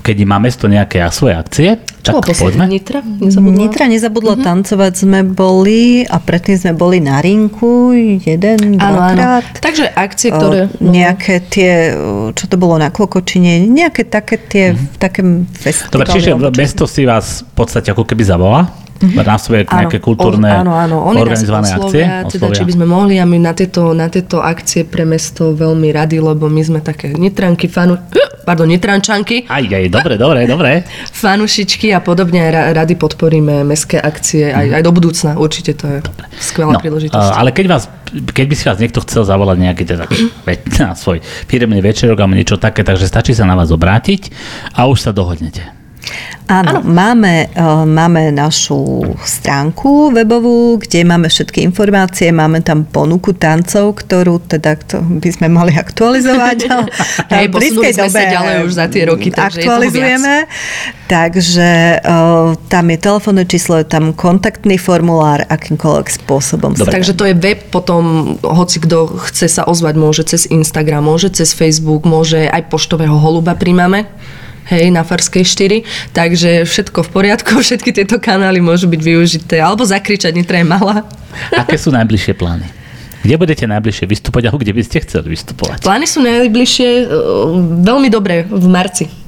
keď má mesto nejaké svoje akcie, Čo bolo tak posledné? poďme. Nitra? Nezabudla? Nitra nezabudla Mhm. uh-huh. tancovať, sme boli a predtým sme boli na rinku jeden, dvakrát. Takže akcie, ktoré... O, nejaké tie, čo to bolo na Klokočine, nejaké také tie, uh-huh. také festivaly. Dobre, čiže čo- mesto si vás v podstate ako keby zavolá Mhm. Áno, nejaké kultúrne áno, áno. Oni organizované nás akcie. oslovia, teda, či by sme mohli a my na tieto, na tieto akcie pre mesto veľmi radi, lebo my sme také nitranky, fanu, pardon, nitrančanky, Aj, aj, dobre, dobre, dobre. fanušičky a podobne a ra- radi podporíme mestské akcie aj, aj do budúcna. Určite to je skvelá príležitosť. uh, ale keď, vás, keď by si vás niekto chcel zavolať nejaký teda, na svoj firemný večerok alebo niečo také, takže stačí sa na vás obrátiť a už sa dohodnete. Áno, máme, uh, máme našu stránku webovú, kde máme všetky informácie, máme tam ponuku tancov, ktorú teda by sme mali aktualizovať. Hej, v blízkej dobe sa ďalej už za tie roky, takže aktualizujeme. Takže uh, tam je telefónne číslo, je tam kontaktný formulár, akýmkoľvek spôsobom. Dobre. Takže to je web, potom hoci kto chce sa ozvať, môže cez Instagram, môže cez Facebook, môže aj poštového holuba príjmame hej, na Farskej 4, takže všetko v poriadku, všetky tieto kanály môžu byť využité, alebo zakričať, Nitra je malá. Aké sú najbližšie plány? Kde budete najbližšie vystupovať, alebo kde by ste chceli vystupovať? Plány sú najbližšie uh, veľmi dobré v marci.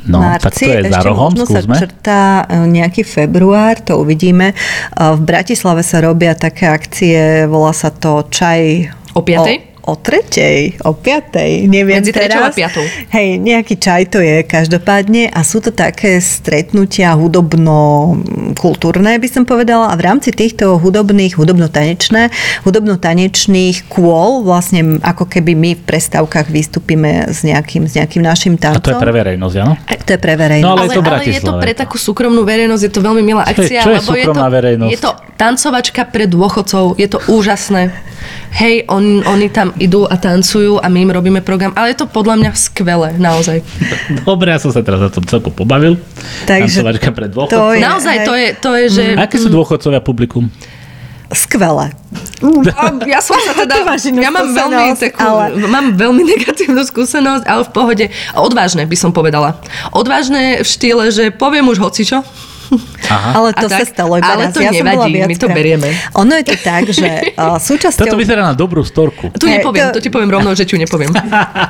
No, Marci, tak to je za rohom, možno skúsme. sa črtá e, nejaký február, to uvidíme. E, v Bratislave sa robia také akcie, volá sa to Čaj o 5 o tretej, o piatej, neviem Medzi teraz. a piatou. Hej, nejaký čaj to je každopádne a sú to také stretnutia hudobno-kultúrne, by som povedala a v rámci týchto hudobných, hudobno-tanečné, hudobno-tanečných kôl vlastne ako keby my v prestávkach vystúpime s nejakým, s nejakým našim tancom. A to je pre verejnosť, áno? To je pre verejnosť. No, ale, ale, je to, ale je to pre takú súkromnú verejnosť, je to veľmi milá akcia. Čo je, čo je lebo je to, verejnosť? je to tancovačka pre dôchodcov, je to úžasné hej, on, oni tam idú a tancujú a my im robíme program, ale je to podľa mňa skvelé, naozaj. Dobre, ja som sa teraz o tom celku pobavil. Takže Tancovačka pre dôchodcov. To je, naozaj, to je, to je, že... Aké sú dôchodcovia publikum? Skvelé. Ja som sa teda, ja mám veľmi, takú, ale... mám veľmi negatívnu skúsenosť, ale v pohode. Odvážne by som povedala. Odvážne v štýle, že poviem už hocičo, Aha. Ale to sa stalo iba Ale raz. to ja nevadí, my to berieme. Ono je to tak, že uh, súčasťou... Toto vyzerá na dobrú storku. Tu nepoviem, to... to ti poviem rovno, že ti nepoviem.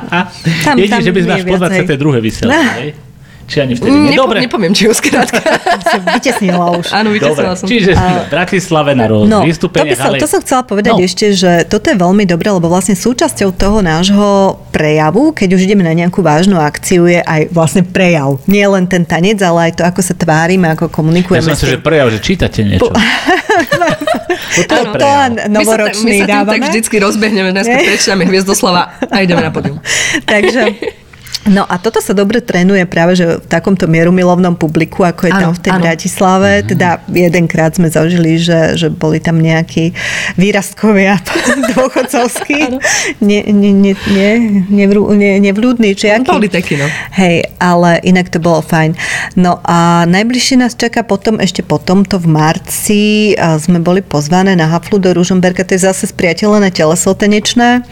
tam, Jedine, že by sme až po 22. vysielali. Či ani vtedy? Nie, Nepo, Dobre. Nepoviem, či ho skrátka. vytesnila už. Áno, vytesnila som. Čiže v Bratislave na rôznych no, vystúpeniach. To, som, ale... to som chcela povedať no. ešte, že toto je veľmi dobré, lebo vlastne súčasťou toho nášho prejavu, keď už ideme na nejakú vážnu akciu, je aj vlastne prejav. Nie len ten tanec, ale aj to, ako sa tvárime, ako komunikujeme. Ja som si, že prejav, že čítate niečo. Po... to je prejav. novoročný my sa, tak, my sa tým tak vždycky rozbehneme, dneska prečítame Hviezdoslava a ideme na podium. Takže No a toto sa dobre trénuje práve že v takomto mierumilovnom publiku, ako je ano, tam v tej ano. Bratislave. Mhm. Teda jedenkrát sme zažili, že, že boli tam nejakí výrastkovia dôchodcovskí. Ne, ne, ne, ne, nevrú, ne, nevľúdni, či aký. Boli takí, no. Hej, ale inak to bolo fajn. No a najbližšie nás čaká potom, ešte potom, to v marci sme boli pozvané na haflu do Ružomberka, to je zase spriateľené teleso tanečné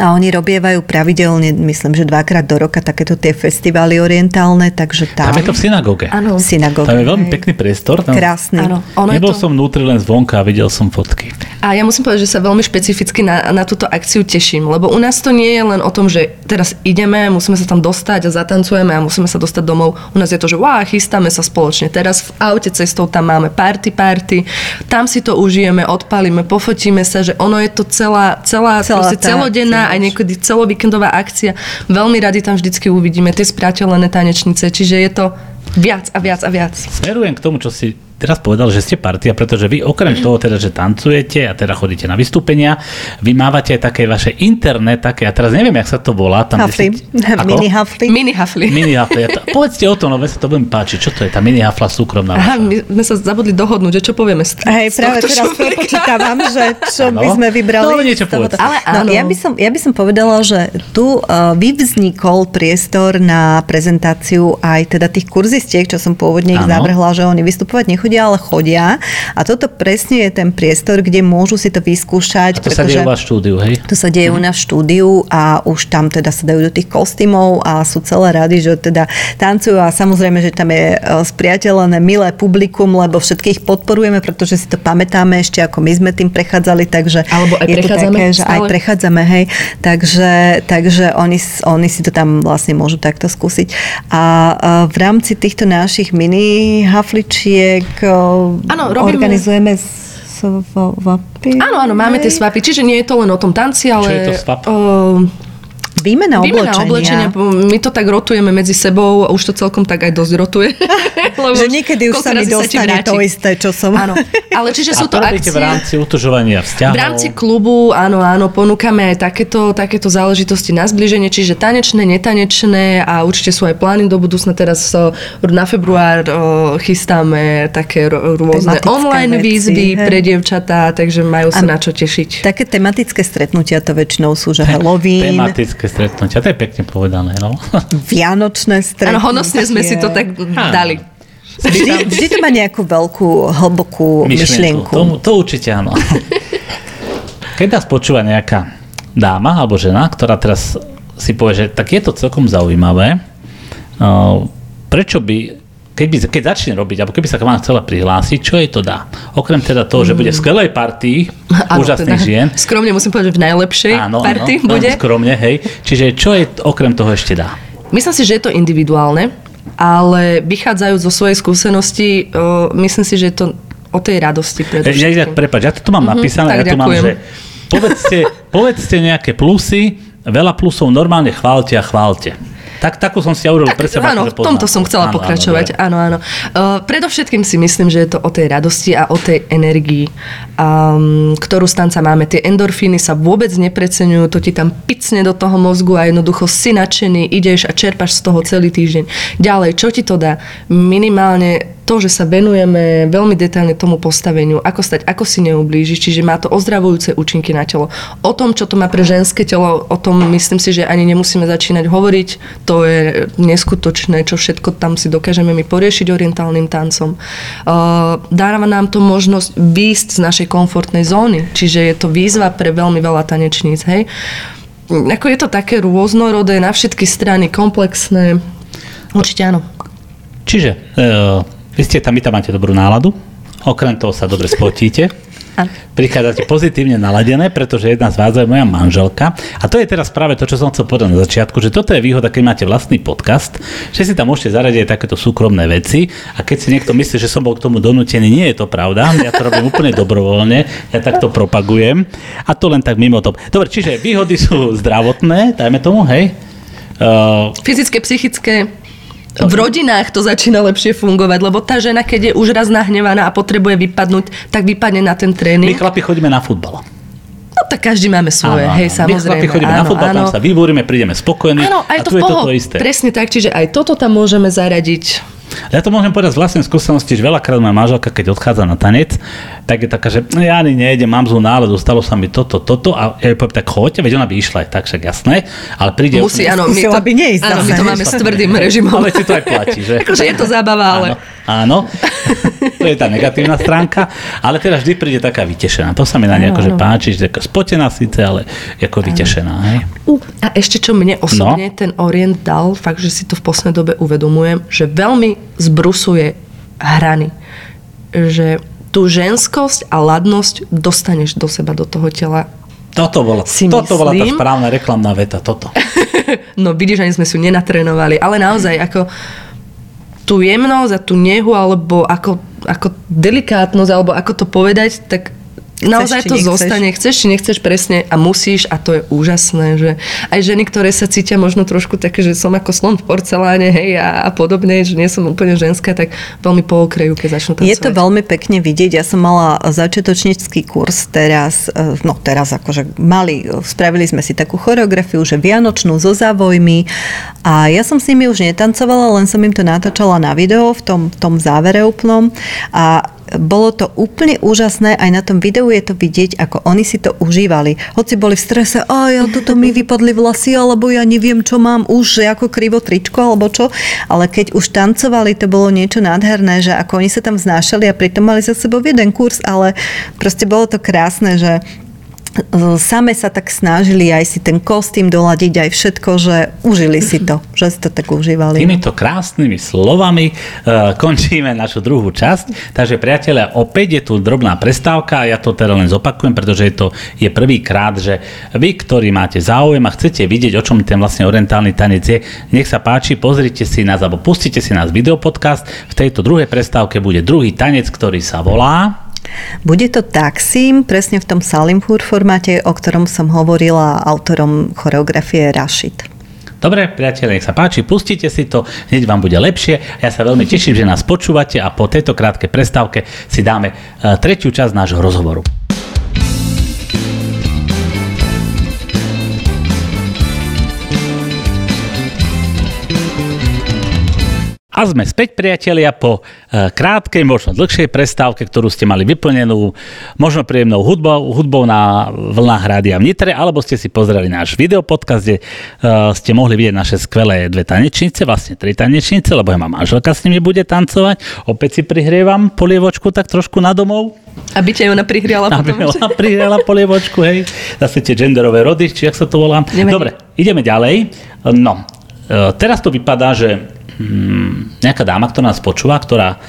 a oni robievajú pravidelne, myslím, že dvakrát do roka takéto tie festivály orientálne, takže tam... Tam je to v synagóge. Áno. V synagóge. Tam je veľmi pekný priestor. Tam... Krásny. Áno. Ono Nebol to... som vnútri len zvonka a videl som fotky. A ja musím povedať, že sa veľmi špecificky na, na túto akciu teším, lebo u nás to nie je len o tom, že teraz ideme, musíme sa tam dostať a zatancujeme a musíme sa dostať domov. U nás je to, že wow, chystáme sa spoločne. Teraz v aute cestou tam máme party, party, tam si to užijeme, odpalíme, pofotíme sa, že ono je to celá, celá, celá celodenná aj niekedy celovíkendová akcia. Veľmi radi tam vždycky uvidíme tie spriateľené tanečnice, čiže je to viac a viac a viac. Smerujem k tomu, čo si teraz povedal, že ste partia, pretože vy okrem toho teda, že tancujete a teda chodíte na vystúpenia, vy mávate aj také vaše internet, také, a teraz neviem, jak sa to volá. Tam, hafly. Si, mini hafly. Mini hafly. Mini hafly. To, povedzte o tom, no sa to veľmi páči. Čo to je tá mini hafla súkromná? Aha, my sme sa zabudli dohodnúť, že čo povieme. Z, Hej, práve teraz prepočítavam, že čo no. by sme vybrali. No, niečo povedz. Ale áno. No, ja, by som, ja by som povedala, že tu uh, vyvznikol priestor na prezentáciu aj teda tých kurzistiek, čo som pôvodne ich zavrhla, že oni vystupovať nechodia, ale chodia a toto presne je ten priestor, kde môžu si to vyskúšať. A to sa deje u vás štúdiu, hej? To sa deje u nás v štúdiu a už tam teda sa dajú do tých kostýmov a sú celé rady, že teda tancujú a samozrejme, že tam je e, spriateľené milé publikum, lebo všetkých podporujeme, pretože si to pamätáme ešte, ako my sme tým prechádzali, takže Alebo aj je to také, že aj prechádzame, hej. Takže, takže oni, oni si to tam vlastne môžu takto skúsiť. A v rámci týchto našich mini hafličiek ano, robíme... organizujeme svapy. Áno, áno, máme tie svapy, čiže nie je to len o tom tanci, ale... Čo je to svap? Uh, Výmena oblečenia. Výmena oblečenia. My to tak rotujeme medzi sebou a už to celkom tak aj dosť rotuje. Lebo že niekedy už sa mi sa dostane to isté, čo som... Áno, ale čiže sú to akcie... v rámci utužovania vzťahov. V rámci klubu, áno, áno, ponúkame aj takéto, takéto záležitosti na zbliženie, čiže tanečné, netanečné a určite sú aj plány do budúcna. Teraz na február o, chystáme také rôzne Tematické online veci, výzvy hej. pre dievčatá, takže majú sa na čo tešiť. Také tematické stretnutia to väčšinou sú, že Halloween, Tematické stretnutia, to je pekne povedané, no. Vianočné stretnutie. Áno, honosne sme si to tak dali. Vždy, vždy to má nejakú veľkú, hlbokú myšlienku. Tomu, to určite áno. Keď nás počúva nejaká dáma alebo žena, ktorá teraz si povie, že tak je to celkom zaujímavé, uh, prečo by keď, by, keď začne robiť, alebo keby sa k vám chcela prihlásiť, čo jej to dá? Okrem teda toho, že bude v skvelej partii Áno, úžasných teda, žien. Skromne musím povedať, že v najlepšej Áno, party áno, bude. áno, skromne, hej. Čiže čo jej okrem toho ešte dá? Myslím si, že je to individuálne, ale vychádzajú zo svojej skúsenosti, myslím si, že je to o tej radosti Ja, ja, predovšetkým. prepáč, ja to tu mám napísané, Mhm, tak ja tu mám, ďakujem. že povedzte, povedzte nejaké plusy, veľa plusov normálne chválte a chválte. Tak, takú som si ja urobil pre seba. áno, v tomto som chcela Áno, áno, pokračovať. dobre. Áno, áno. Uh, predovšetkým si myslím, že je to o tej radosti a o tej energii, um, ktorú z tanca máme. Tie endorfíny sa vôbec nepreceňujú, to ti tam picne do toho mozgu a jednoducho si nadšený, ideš a čerpaš z toho celý týždeň. Ďalej, čo ti to dá? Minimálne to, že sa venujeme veľmi detailne tomu postaveniu, ako stať, ako si neublížiš, čiže má to ozdravujúce účinky na telo. O tom, čo to má pre ženské telo, o tom myslím si, že ani nemusíme začínať hovoriť. To je neskutočné, čo všetko tam si dokážeme my poriešiť orientálnym tancom. Uh, dáva nám to možnosť výjsť z našej komfortnej zóny, čiže je to výzva pre veľmi veľa tanečníc, hej. Ako je to také rôznorodé, na všetky strany, komplexné. Určite áno. Čiže e, vy ste tam, vy tam máte dobrú náladu, okrem toho sa dobre spotíte, prichádzate pozitívne naladené, pretože jedna z vás je moja manželka. A to je teraz práve to, čo som chcel povedať na začiatku, že toto je výhoda, keď máte vlastný podcast, že si tam môžete zaradiť takéto súkromné veci a keď si niekto myslí, že som bol k tomu donútený, nie je to pravda. Ja to robím úplne dobrovoľne, ja takto propagujem a to len tak mimo to. Dobre, čiže výhody sú zdravotné, dajme tomu, hej. Uh, Fyzické, psychické, v rodinách to začína lepšie fungovať, lebo tá žena, keď je už raz nahnevaná a potrebuje vypadnúť, tak vypadne na ten my tréning. chlapi chodíme na futbal. No tak každý máme svoje, Áno, hej. My samozrejme. chlapi chodíme na áno, futbal, tam áno. sa vybúrime, prídeme spokojní Áno, a aj to tu v je poho- toto isté. Presne tak, čiže aj toto tam môžeme zaradiť. Ja to môžem povedať z vlastnej skúsenosti, že veľakrát moja manželka, keď odchádza na tanec, tak je taká, že "No ja ani nejdem, mám zlú náladu, stalo sa mi toto, toto a ja jej poviem, tak choďte, veď ona by išla aj tak, však jasné, ale príde... Musí, áno, my to, by neísť áno, my to máme s tvrdým režimom. Ale si to aj platí, že? Akože je to zábava, ale... Áno, áno. to je tá negatívna stránka, ale teda vždy príde taká vytešená. To sa mi na nej akože páči, že spotená síce, ale ako vytešená. Hej? A ešte čo mne osobne No. ten Orient dal, fakt, že si to v poslednej dobe uvedomujem, že veľmi zbrusuje hrany. Že tú ženskosť a ladnosť dostaneš do seba, do toho tela. Toto bola, Si toto bola tá správna reklamná veta, toto. No vidíš, ani sme si ju nenatrénovali, ale naozaj ako tú jemnosť a tú nehu, alebo ako, ako delikátnosť, alebo ako to povedať, tak naozaj to nechceš. zostane. Chceš či nechceš presne a musíš a to je úžasné, že aj ženy, ktoré sa cítia možno trošku také, že som ako slon v porceláne, hej, a, a podobne, že nie som úplne ženská, tak veľmi pookrejú, keď začnú tancovať. Je to veľmi pekne vidieť. Ja som mala začiatočnícky kurz teraz, e, no teraz akože mali, spravili sme si takú choreografiu, že vianočnú so závojmi a ja som s nimi už netancovala, len som im to natáčala na video v tom, v tom závere úplnom a bolo to úplne úžasné, aj na tom videu je to vidieť, ako oni si to užívali. Hoci boli v strese, a ja toto mi vypadli vlasy, alebo ja neviem, čo mám už, ako krivo tričko, alebo čo. Ale keď už tancovali, to bolo niečo nádherné, že ako oni sa tam vznášali a pritom mali za sebou jeden kurz, ale proste bolo to krásne, že same sa tak snažili aj si ten kostým doladiť, aj všetko, že užili si to, že si to tak užívali. Týmito krásnymi slovami uh, končíme našu druhú časť. Takže priatelia, opäť je tu drobná prestávka. Ja to teda len zopakujem, pretože je to je prvýkrát, že vy, ktorí máte záujem a chcete vidieť, o čom ten vlastne orientálny tanec je, nech sa páči, pozrite si nás alebo pustite si nás videopodcast. V tejto druhej prestávke bude druhý tanec, ktorý sa volá... Bude to Taksim, presne v tom Salimpur formáte, o ktorom som hovorila autorom choreografie Rashid. Dobre, priatelia, nech sa páči, pustite si to, hneď vám bude lepšie. Ja sa veľmi teším, že nás počúvate a po tejto krátkej prestávke si dáme e, tretiu časť nášho rozhovoru. A sme späť, priatelia, po e, krátkej, možno dlhšej prestávke, ktorú ste mali vyplnenú možno príjemnou hudbou, hudbou na vlnách rádia v Nitre, alebo ste si pozreli náš videopodcast, kde uh, ste mohli vidieť naše skvelé dve tanečnice, vlastne tri tanečnice, lebo ja mám manželka s nimi bude tancovať. Opäť si prihrievam polievočku tak trošku na domov. Aby ťa ona prihriala Aby potom. ona prihriala polievočku, hej. Zase tie genderové rody, či jak sa to volá. Nevadí. Dobre, ideme ďalej. No, e, teraz to vypadá, že hmm, nejaká dáma, ktorá nás počúva, ktorá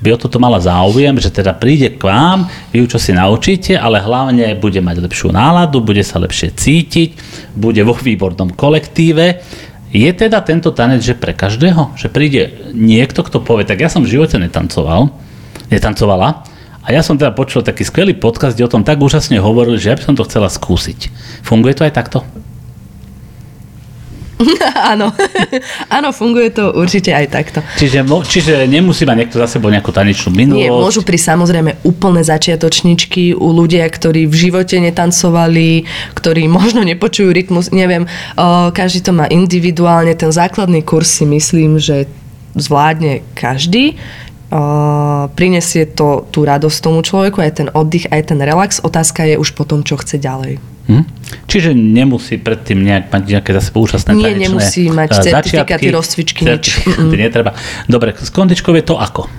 by o toto mala záujem, že teda príde k vám, vy ju čo si naučíte, ale hlavne bude mať lepšiu náladu, bude sa lepšie cítiť, bude vo výbornom kolektíve. Je teda tento tanec, že pre každého? Že príde niekto, kto povie, tak ja som v živote netancoval, netancovala, a ja som teda počul taký skvelý podcast, kde o tom tak úžasne hovorili, že ja by som to chcela skúsiť. Funguje to aj takto? Áno. Áno, funguje to určite aj takto. Čiže, čiže nemusí mať niekto za sebou nejakú tanečnú minulosť? Nie, môžu prísť samozrejme úplné začiatočničky u ľudia, ktorí v živote netancovali, ktorí možno nepočujú rytmus, neviem, každý to má individuálne, ten základný kurz si myslím, že zvládne každý. O, prinesie to tú radosť tomu človeku, aj ten oddych, aj ten relax. Otázka je už potom, čo chce ďalej. Hm? Čiže nemusí predtým nejak mať nejaké zase úžasné Nie, nemusí mať eh, certifikáty, začiatky, rozcvičky, nič. certifikáty netreba. Dobre, s kondičkou je to ako?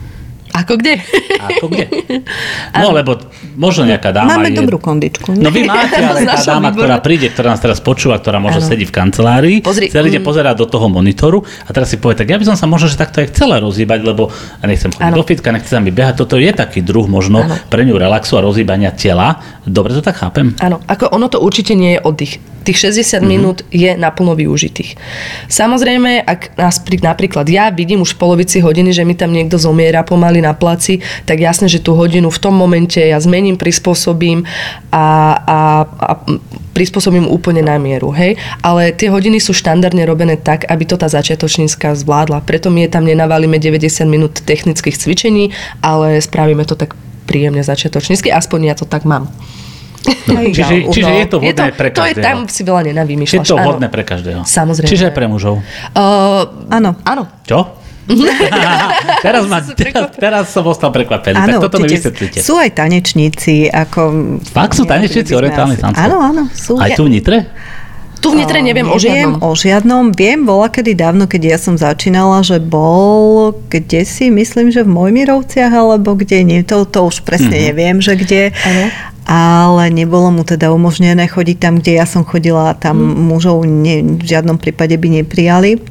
Ako kde? Ako kde? No, lebo možno nejaká dáma Máme je... dobrú kondičku. No vy máte, ale tá dáma, ktorá príde, ktorá nás teraz počúva, ktorá možno Áno. sedí v kancelárii, Pozri, celý deň mm. pozerá do toho monitoru a teraz si povie, tak ja by som sa možno, že takto aj chcela rozhýbať, lebo ja nechcem chodiť do fitka, nechcem sa mi behať. Toto je taký druh možno Áno. pre ňu relaxu a rozhýbania tela. Dobre to tak chápem? Áno, ako ono to určite nie je oddych. Tých 60 mm-hmm. minút je naplno využitých. Samozrejme, ak nás, napríklad ja vidím už v polovici hodiny, že mi tam niekto zomiera pomaly na placi, tak jasne, že tú hodinu v tom momente ja zmením, prispôsobím a, a, a prispôsobím úplne na mieru. Hej? Ale tie hodiny sú štandardne robené tak, aby to tá začiatočnícka zvládla. Preto my je tam nenavalíme 90 minút technických cvičení, ale spravíme to tak príjemne začiatočnícky, aspoň ja to tak mám. Čiže, čiže je to No, vhodné pre To je každého. tam si veľa Je nenavýmyšľaš. to áno. vhodné pre každého. Samozrejme. Čiže aj pre mužov. Uh, Áno. áno. Čo? teraz, ma, Som teraz, teraz som ostal prekvapený. tak Áno, toto mi vysvetlíte. Sú aj tanečníci, ako... Fakt sú tanečníci orientálnych tancov? Áno, áno, sú. Aj tu v Nitre? Tu v Nitre neviem o Neviem žiadnom. o žiadnom. Viem, bola kedy dávno, keď ja som začínala, že bol kde si, myslím, že v Mojmirovciach, alebo kde, nie, to, to už presne Mhm. mm-hmm. neviem, že kde. Áno. Ale nebolo mu teda umožnené chodiť tam, kde ja som chodila a tam Mhm. mužov ne, v žiadnom prípade by neprijali.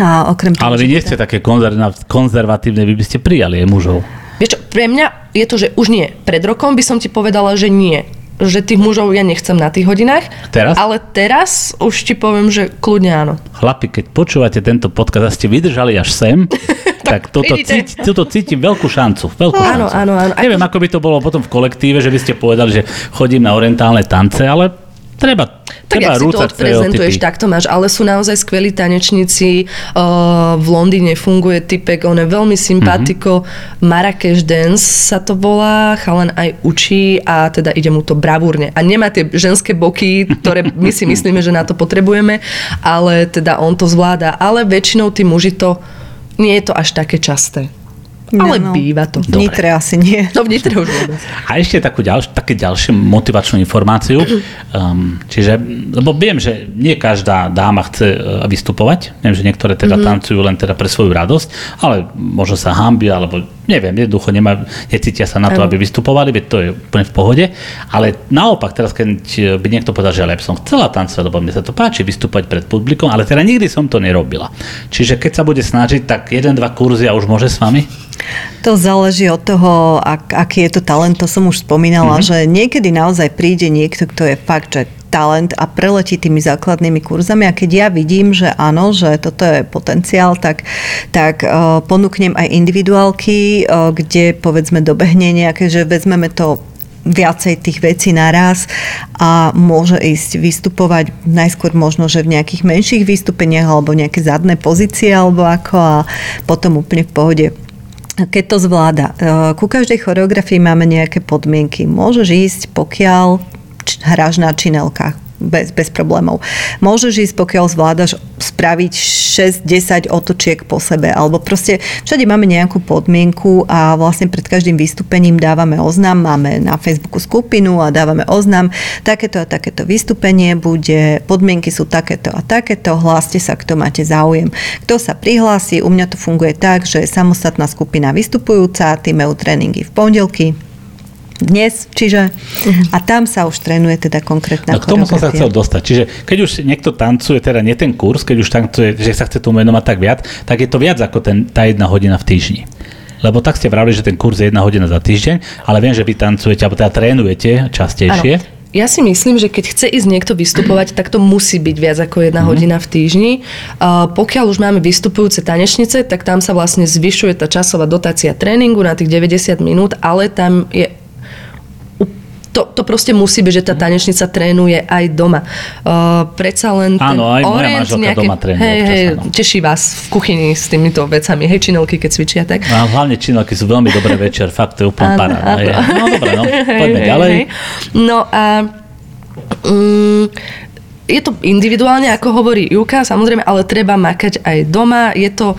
A okrem toho, Ale vy nie teda- ste také konzerva- konzervatívne, vy by ste prijali aj mužov. Vieš čo, pre mňa je to, že už nie. Pred rokom by som ti povedala, že nie. Že tých mužov ja nechcem na tých hodinách. Teraz? Ale teraz už ti poviem, že kľudne áno. Chlapi, keď počúvate tento podcast a ste vydržali až sem, tak toto, vidíte. cíti, toto cíti veľkú šancu. Veľkú Áno, šancu. áno, áno. Neviem, ako by to bolo potom v kolektíve, že by ste povedali, že chodím na orientálne tance, ale treba, Tak treba ak si to odprezentuješ, tak to máš. Ale sú naozaj skvelí tanečníci. Uh, v Londýne funguje typek, on je veľmi sympatiko. Mm-hmm. Marrakeš Dance sa to volá, chalan aj učí a teda ide mu to bravúrne. A nemá tie ženské boky, ktoré my si myslíme, že na to potrebujeme, ale teda on to zvláda. Ale väčšinou tí muži to, nie je to až také časté. Ale No, býva to. V Nitre asi nie. No v Nitre už vôbec. A ešte takú ďalš, také ďalšiu motivačnú informáciu. Um, čiže, lebo viem, že nie každá dáma chce uh, vystupovať. Viem, že niektoré teda mm-hmm. tancujú len teda pre svoju radosť, ale možno sa hambia, alebo neviem, jednoducho nemá, necítia sa na to, aby vystupovali, veď to je úplne v pohode. Ale naopak, teraz keď by niekto povedal, že by som chcela tancovať, lebo mne sa to páči vystúpať pred publikom, ale teda nikdy som to nerobila. Čiže keď sa bude snažiť, tak jeden, dva kurzy a už môže s vami? To záleží od toho, ak, aký je to talent, to som už spomínala, mm-hmm. že niekedy naozaj príde niekto, kto je fakt, že talent a preletí tými základnými kurzami. A keď ja vidím, že áno, že toto je potenciál, tak, tak uh, ponúknem aj individuálky, uh, kde povedzme dobehne nejaké, že vezmeme to viacej tých vecí naraz a môže ísť vystupovať najskôr možno, že v nejakých menších vystúpeniach alebo nejaké zadné pozície alebo ako a potom úplne v pohode keď to zvláda. E, ku každej choreografii máme nejaké podmienky. Môžeš ísť, pokiaľ hráš na činelkách bez, bez problémov. Môžeš ísť, pokiaľ zvládaš spraviť 6-10 otočiek po sebe, alebo proste všade máme nejakú podmienku a vlastne pred každým vystúpením dávame oznam, máme na Facebooku skupinu a dávame oznam, takéto a takéto vystúpenie bude, podmienky sú takéto a takéto, hláste sa, kto máte záujem. Kto sa prihlási, u mňa to funguje tak, že samostatná skupina vystupujúca, tým tréningy v pondelky, dnes, čiže uh-huh. a tam sa už trénuje teda konkrétna no, k tomu som sa chcel dostať. Čiže keď už niekto tancuje, teda nie ten kurz, keď už tancuje, že sa chce tomu venovať tak viac, tak je to viac ako ten, tá jedna hodina v týždni. Lebo tak ste vravili, že ten kurz je jedna hodina za týždeň, ale viem, že vy tancujete, alebo teda trénujete častejšie. Ano. Ja si myslím, že keď chce ísť niekto vystupovať, tak to musí byť viac ako jedna mm. hodina v týždni. Uh, pokiaľ už máme vystupujúce tanečnice, tak tam sa vlastne zvyšuje tá časová dotácia tréningu na tých 90 minút, ale tam je to, to proste musí byť, že tá tanečnica trénuje aj doma. Uh, predsa len ten Áno, aj moja manželka nejaké, doma trénuje. Hej, hej, teší vás v kuchyni s týmito vecami. Hej, činelky, keď cvičia, tak? A hlavne činelky sú veľmi dobré večer, fakt to je úplne paráda. No dobre, no, poďme ďalej. Hej. No a um, je to individuálne, ako hovorí Juka, samozrejme, ale treba makať aj doma. Je to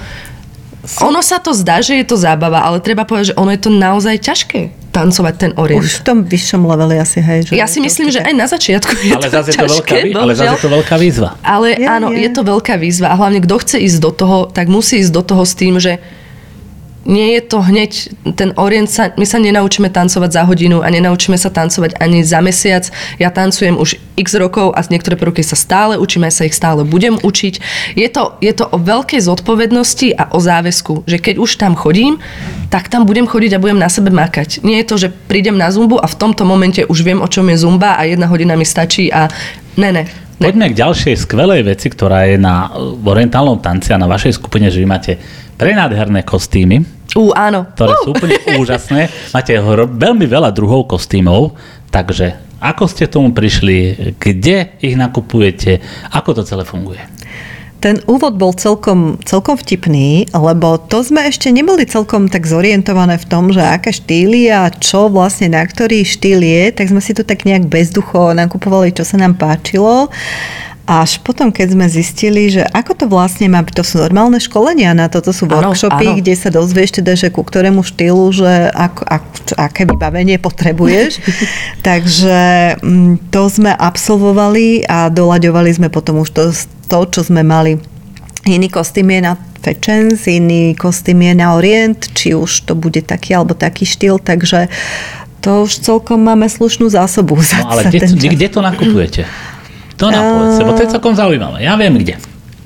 ono sa to zdá, že je to zábava, ale treba povedať, že ono je to naozaj ťažké tancovať ten orient. Už v tom vyššom leveli asi, hej. Že ja si myslím, že aj na začiatku je ale to zase ťažké, to veľká, Ale zase je to veľká výzva. Ale je, áno, je. je to veľká výzva a hlavne kto chce ísť do toho, tak musí ísť do toho s tým, že nie je to hneď, ten orient sa, my sa nenaučíme tancovať za hodinu a nenaučíme sa tancovať ani za mesiac. Ja tancujem už x rokov a niektoré prvky sa stále učím, aj sa ich stále budem učiť. Je to, je to o veľkej zodpovednosti a o záväzku, že keď už tam chodím, tak tam budem chodiť a budem na sebe makať. Nie je to, že prídem na zumbu a v tomto momente už viem, o čom je zumba a jedna hodina mi stačí a ne, ne, Poďme k ďalšej skvelej veci, ktorá je na orientálnom tanci a na vašej skupine, že vy máte prenádherné kostýmy. Ú, áno. Ktoré sú úplne úžasné. Máte veľmi veľa druhov kostýmov, takže ako ste tomu prišli, kde ich nakupujete, ako to celé funguje? Ten úvod bol celkom, celkom vtipný, lebo to sme ešte neboli celkom tak zorientované v tom, že aké štýly a čo vlastne na ktorý štýl je, tak sme si to tak nejak bezducho nakupovali, čo sa nám páčilo. Až potom, keď sme zistili, že ako to vlastne má, to sú normálne školenia na toto sú workshopy, ano, ano. kde sa dozvieš teda, že ku ktorému štýlu, že ako, ako, aké vybavenie potrebuješ. Takže mm, to sme absolvovali a doľaďovali sme potom už to, to čo sme mali. Iný kostým je na Fečens, iný kostým je na Orient, či už to bude taký alebo taký štýl, takže to už celkom máme slušnú zásobu. No ale kde, kde to nakupujete? To nám povedz, lebo to je celkom zaujímavé. Ja viem kde.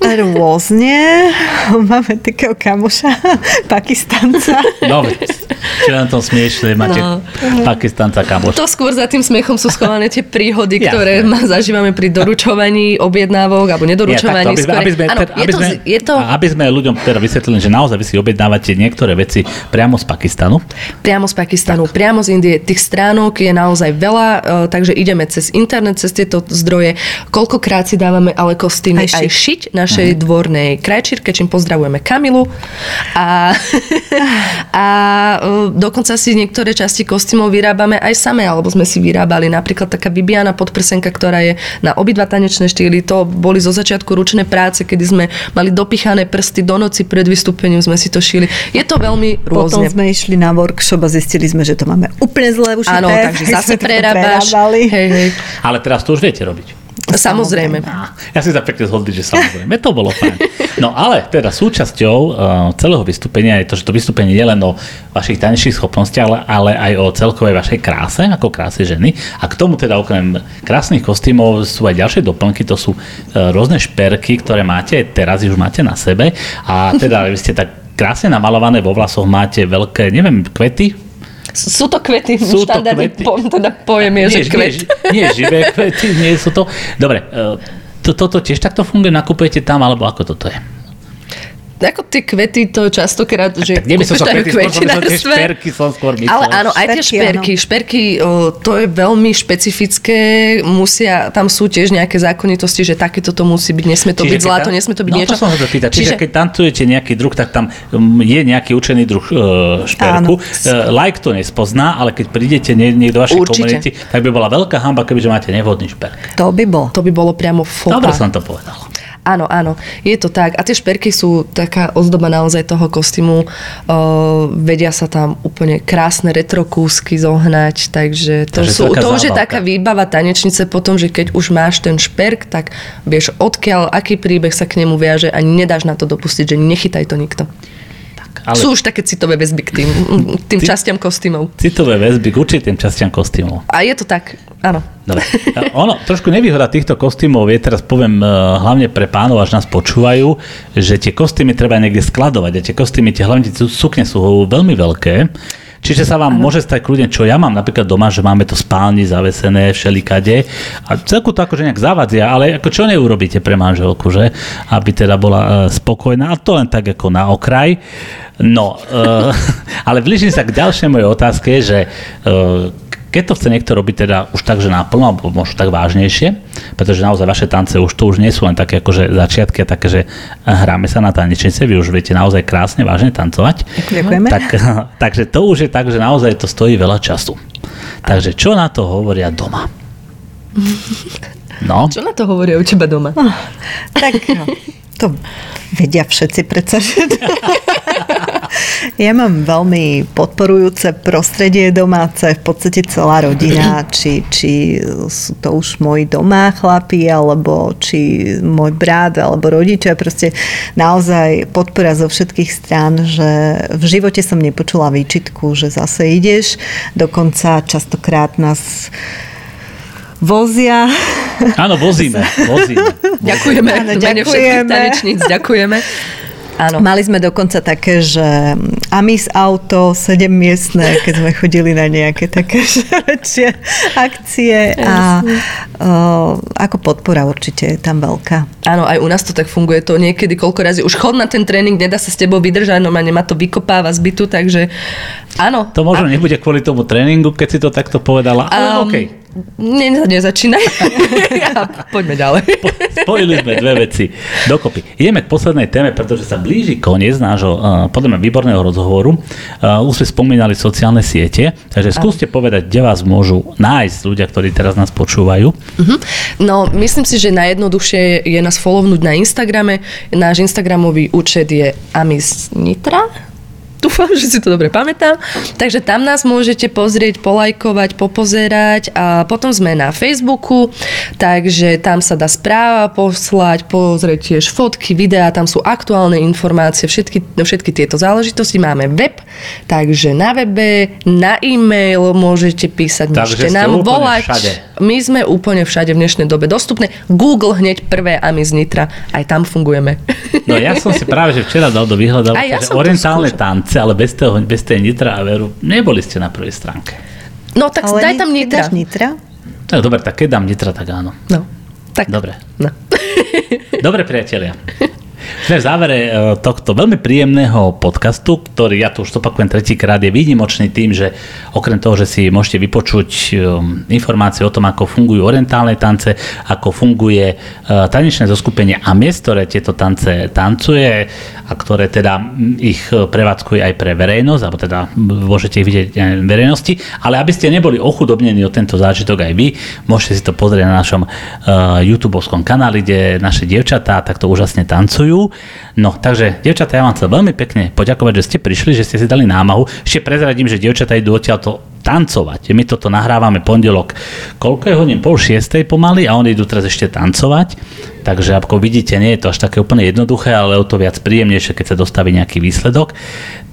Rôzne. Máme takého kamoša, Pakistanca. No, čo na tom smiešne, máte no. Pakistanca kamoša. To skôr za tým smiechom sú schované tie príhody, ktoré ma zažívame pri doručovaní objednávok alebo nedoručovaní. Nie, takto, aby, sme, aby, sme, ano, aby, sme, je to... aby sme ľuďom teda vysvetlili, že naozaj vy si objednávate niektoré veci priamo z Pakistanu. Priamo z Pakistanu, tak. priamo z Indie. Tých stránok je naozaj veľa, e, takže ideme cez internet, cez tieto zdroje. Koľkokrát si dávame ale kostýmy aj, aj šiť naše našej uh-huh. dvornej krajčírke, čím pozdravujeme Kamilu. A, a dokonca si niektoré časti kostýmov vyrábame aj same, alebo sme si vyrábali. Napríklad taká Bibiana podprsenka, ktorá je na obidva tanečné štýly. To boli zo začiatku ručné práce, kedy sme mali dopichané prsty do noci pred vystúpením, sme si to šili. Je to veľmi rôzne. Potom sme išli na workshop a zistili sme, že to máme úplne zle už. Áno, takže zase prerábaš. Hej, hej. Ale teraz to už viete robiť. Samozrejme. Ja si sa pekne zhodli, že samozrejme. To bolo fajn. No ale teda súčasťou uh, celého vystúpenia je to, že to vystúpenie nie len o vašich tanečných schopnostiach, ale, ale aj o celkovej vašej kráse, ako kráse ženy. A k tomu teda okrem krásnych kostýmov sú aj ďalšie doplnky, to sú uh, rôzne šperky, ktoré máte, teraz už máte na sebe. A teda vy ste tak krásne namalované vo vlasoch, máte veľké, neviem, kvety, sú to kvety, sú to kvety. Po, teda pojem je, nie, že kvet. Nie, nie živé kvety, nie sú to. Dobre, e, to, toto tiež takto funguje, nakupujete tam, alebo ako toto je? Ako tie kvety to častokrát, že Tak kúpiš kvety, myslel, tie kvetinárstve. šperky som skôr myslel. Ale áno, aj tie Šperky, šperky. O, to je veľmi špecifické. Musia, tam sú tiež nejaké zákonitosti, že takéto to musí byť, nesmie to byť keď zlato, tam- nesmie to byť no, niečo. to som sa to pýtať. Čiže, keď tancujete nejaký druh, tak tam um, je nejaký učený druh uh, šperku. Áno. Uh, like to nespozná, ale keď prídete nie, niekto do vašej Určite. komunity, tak by bola veľká hamba, kebyže máte nevhodný šperk. To by bolo. To by bolo priamo fopa. Dobre som to povedal. Áno, áno, je to tak. A tie šperky sú taká ozdoba naozaj toho kostýmu. Uh, vedia sa tam úplne krásne retro kúsky zohnať, takže to, Takže sú, to už je taká výbava tanečnice potom, že keď už máš ten šperk, tak vieš odkiaľ, aký príbeh sa k nemu viaže a nedáš na to dopustiť, že nechytaj to nikto. Ale Sú už také citové väzby k tým, tým Ci- častiam kostýmov. citové väzby k určitým častiam kostýmov. A je to tak, áno. Dobre. Ono, trošku nevýhoda týchto kostýmov je, teraz poviem eh, hlavne pre pánov, až nás počúvajú, že tie kostýmy treba niekde skladovať a tie kostýmy, tie hlavne tie sukne sú veľmi veľké. Čiže sa vám môže stať kľudne, čo ja mám napríklad doma, že máme to spálni zavesené všelikade a celku to akože nejak zavadzia, ale ako čo neurobíte pre manželku, že? Aby teda bola e, spokojná, a to len tak ako na okraj. No, e, ale blížim sa k ďalšej mojej otázke, že e, keď to chce niekto robiť teda už tak, že naplno, alebo možno tak vážnejšie, pretože naozaj vaše tance už to už nie sú len také akože začiatky a také, že hráme sa na tanečnice, vy už viete naozaj krásne, vážne tancovať. Ďakujeme. Tak, takže to už je tak, že naozaj to stojí veľa času. Takže čo na to hovoria doma? No, Čo na to hovoria u teba doma? Tak no, to vedia všetci predsa. Že... ja mám veľmi podporujúce prostredie domáce, v podstate celá rodina, či, či sú to už moji doma chlapi, alebo či môj brat, alebo rodičia, proste naozaj podpora zo všetkých strán, že v živote som nepočula výčitku, že zase ideš, dokonca častokrát nás vozia áno, vozíme, vozíme. Ďakujeme. Áno, mene všetkých ďakujeme. tanečníc, ďakujeme. Áno. Mali sme dokonca také, že Amis auto, 7 miestne, keď sme chodili na nejaké také väčšie akcie a o, ako podpora určite je tam veľká. Áno, aj u nás to tak funguje. To niekedy koľko razy už chod na ten tréning, nedá sa s tebou vydržať, no ma nemá to vykopáva z bytu, takže áno. To možno nebude kvôli tomu tréningu, keď si to takto povedala, ale Um, okej. Ne, ne, nezačínaj. ja, poďme ďalej. Po- Spojili sme dve veci dokopy. Ideme k poslednej téme, pretože sa blíži koniec nášho, uh, podľa mňa, výborného rozhovoru. Uh, už sme spomínali sociálne siete, takže skúste povedať, kde vás môžu nájsť ľudia, ktorí teraz nás počúvajú. Mhm. No, myslím si, že najjednoduchšie je nás follownúť na Instagrame. Náš Instagramový účet je Amis Nitra. Dúfam, že si to dobre pamätám. Takže tam nás môžete pozrieť, polajkovať, popozerať a potom sme na Facebooku, takže tam sa dá správa poslať, pozrieť tiež fotky, videá, tam sú aktuálne informácie, všetky, všetky tieto záležitosti. Máme web, takže na webe, na e-mail môžete písať, môžete nám volať. všade. My sme úplne všade v dnešnej dobe dostupné. Google hneď prvé a my z Nitra, aj tam fungujeme. No ja som si práve že včera dal do vyhľadávky, ja že orientálne skúšala. Tance, ale bez, toho, bez tej nitra a veru, neboli ste na prvej stránke. No tak Ale daj tam Nitra. Nitra? Tak dobre, tak keď dám nitra, tak áno. No, tak. Dobre. No. Dobre, priatelia. Sme v závere e, tohto veľmi príjemného podcastu, ktorý ja tu už opakujem tretíkrát, je výnimočný tým, že okrem toho, že si môžete vypočuť e, informácie o tom, ako fungujú orientálne tance, ako funguje e, tanečné zoskupenie AMIES, ktoré tieto tance tancuje a ktoré teda ich prevádzkuje aj pre verejnosť, alebo teda môžete ich vidieť aj verejnosti, ale aby ste neboli ochudobnení o tento zážitok aj vy, môžete si to pozrieť na našom YouTube kanáli, kde naše dievčatá takto úžasne tancujú. No, takže, dievčatá, ja vám chcem veľmi pekne poďakovať, že ste prišli, že ste si dali námahu. Ešte prezradím, že dievčatá idú odtiaľto tancovať. My toto nahrávame pondelok, koľko je hodín? Pol šiestej pomaly a oni idú teraz ešte tancovať. Takže ako vidíte, nie je to až také úplne jednoduché, ale o to viac príjemnejšie, keď sa dostaví nejaký výsledok.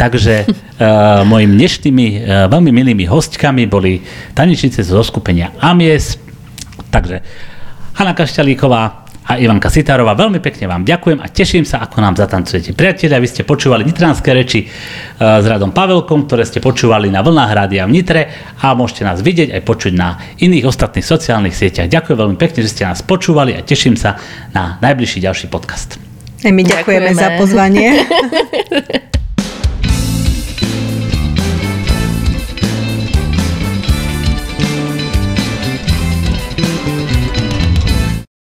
Takže uh, mojimi dnešnými uh, veľmi milými hostkami boli tanečnice zo skupenia Amies. Takže Hanna Kašťalíková a Ivanka Sitárová, veľmi pekne vám ďakujem a teším sa, ako nám zatancujete. Priatelia, vy ste počúvali Nitranské reči uh, s Radom Pavelkom, ktoré ste počúvali na vlnách rádia v Nitre a môžete nás vidieť aj počuť na iných ostatných sociálnych sieťach. Ďakujem veľmi pekne, že ste nás počúvali a teším sa na najbližší ďalší podcast. My ďakujeme, ďakujeme za pozvanie.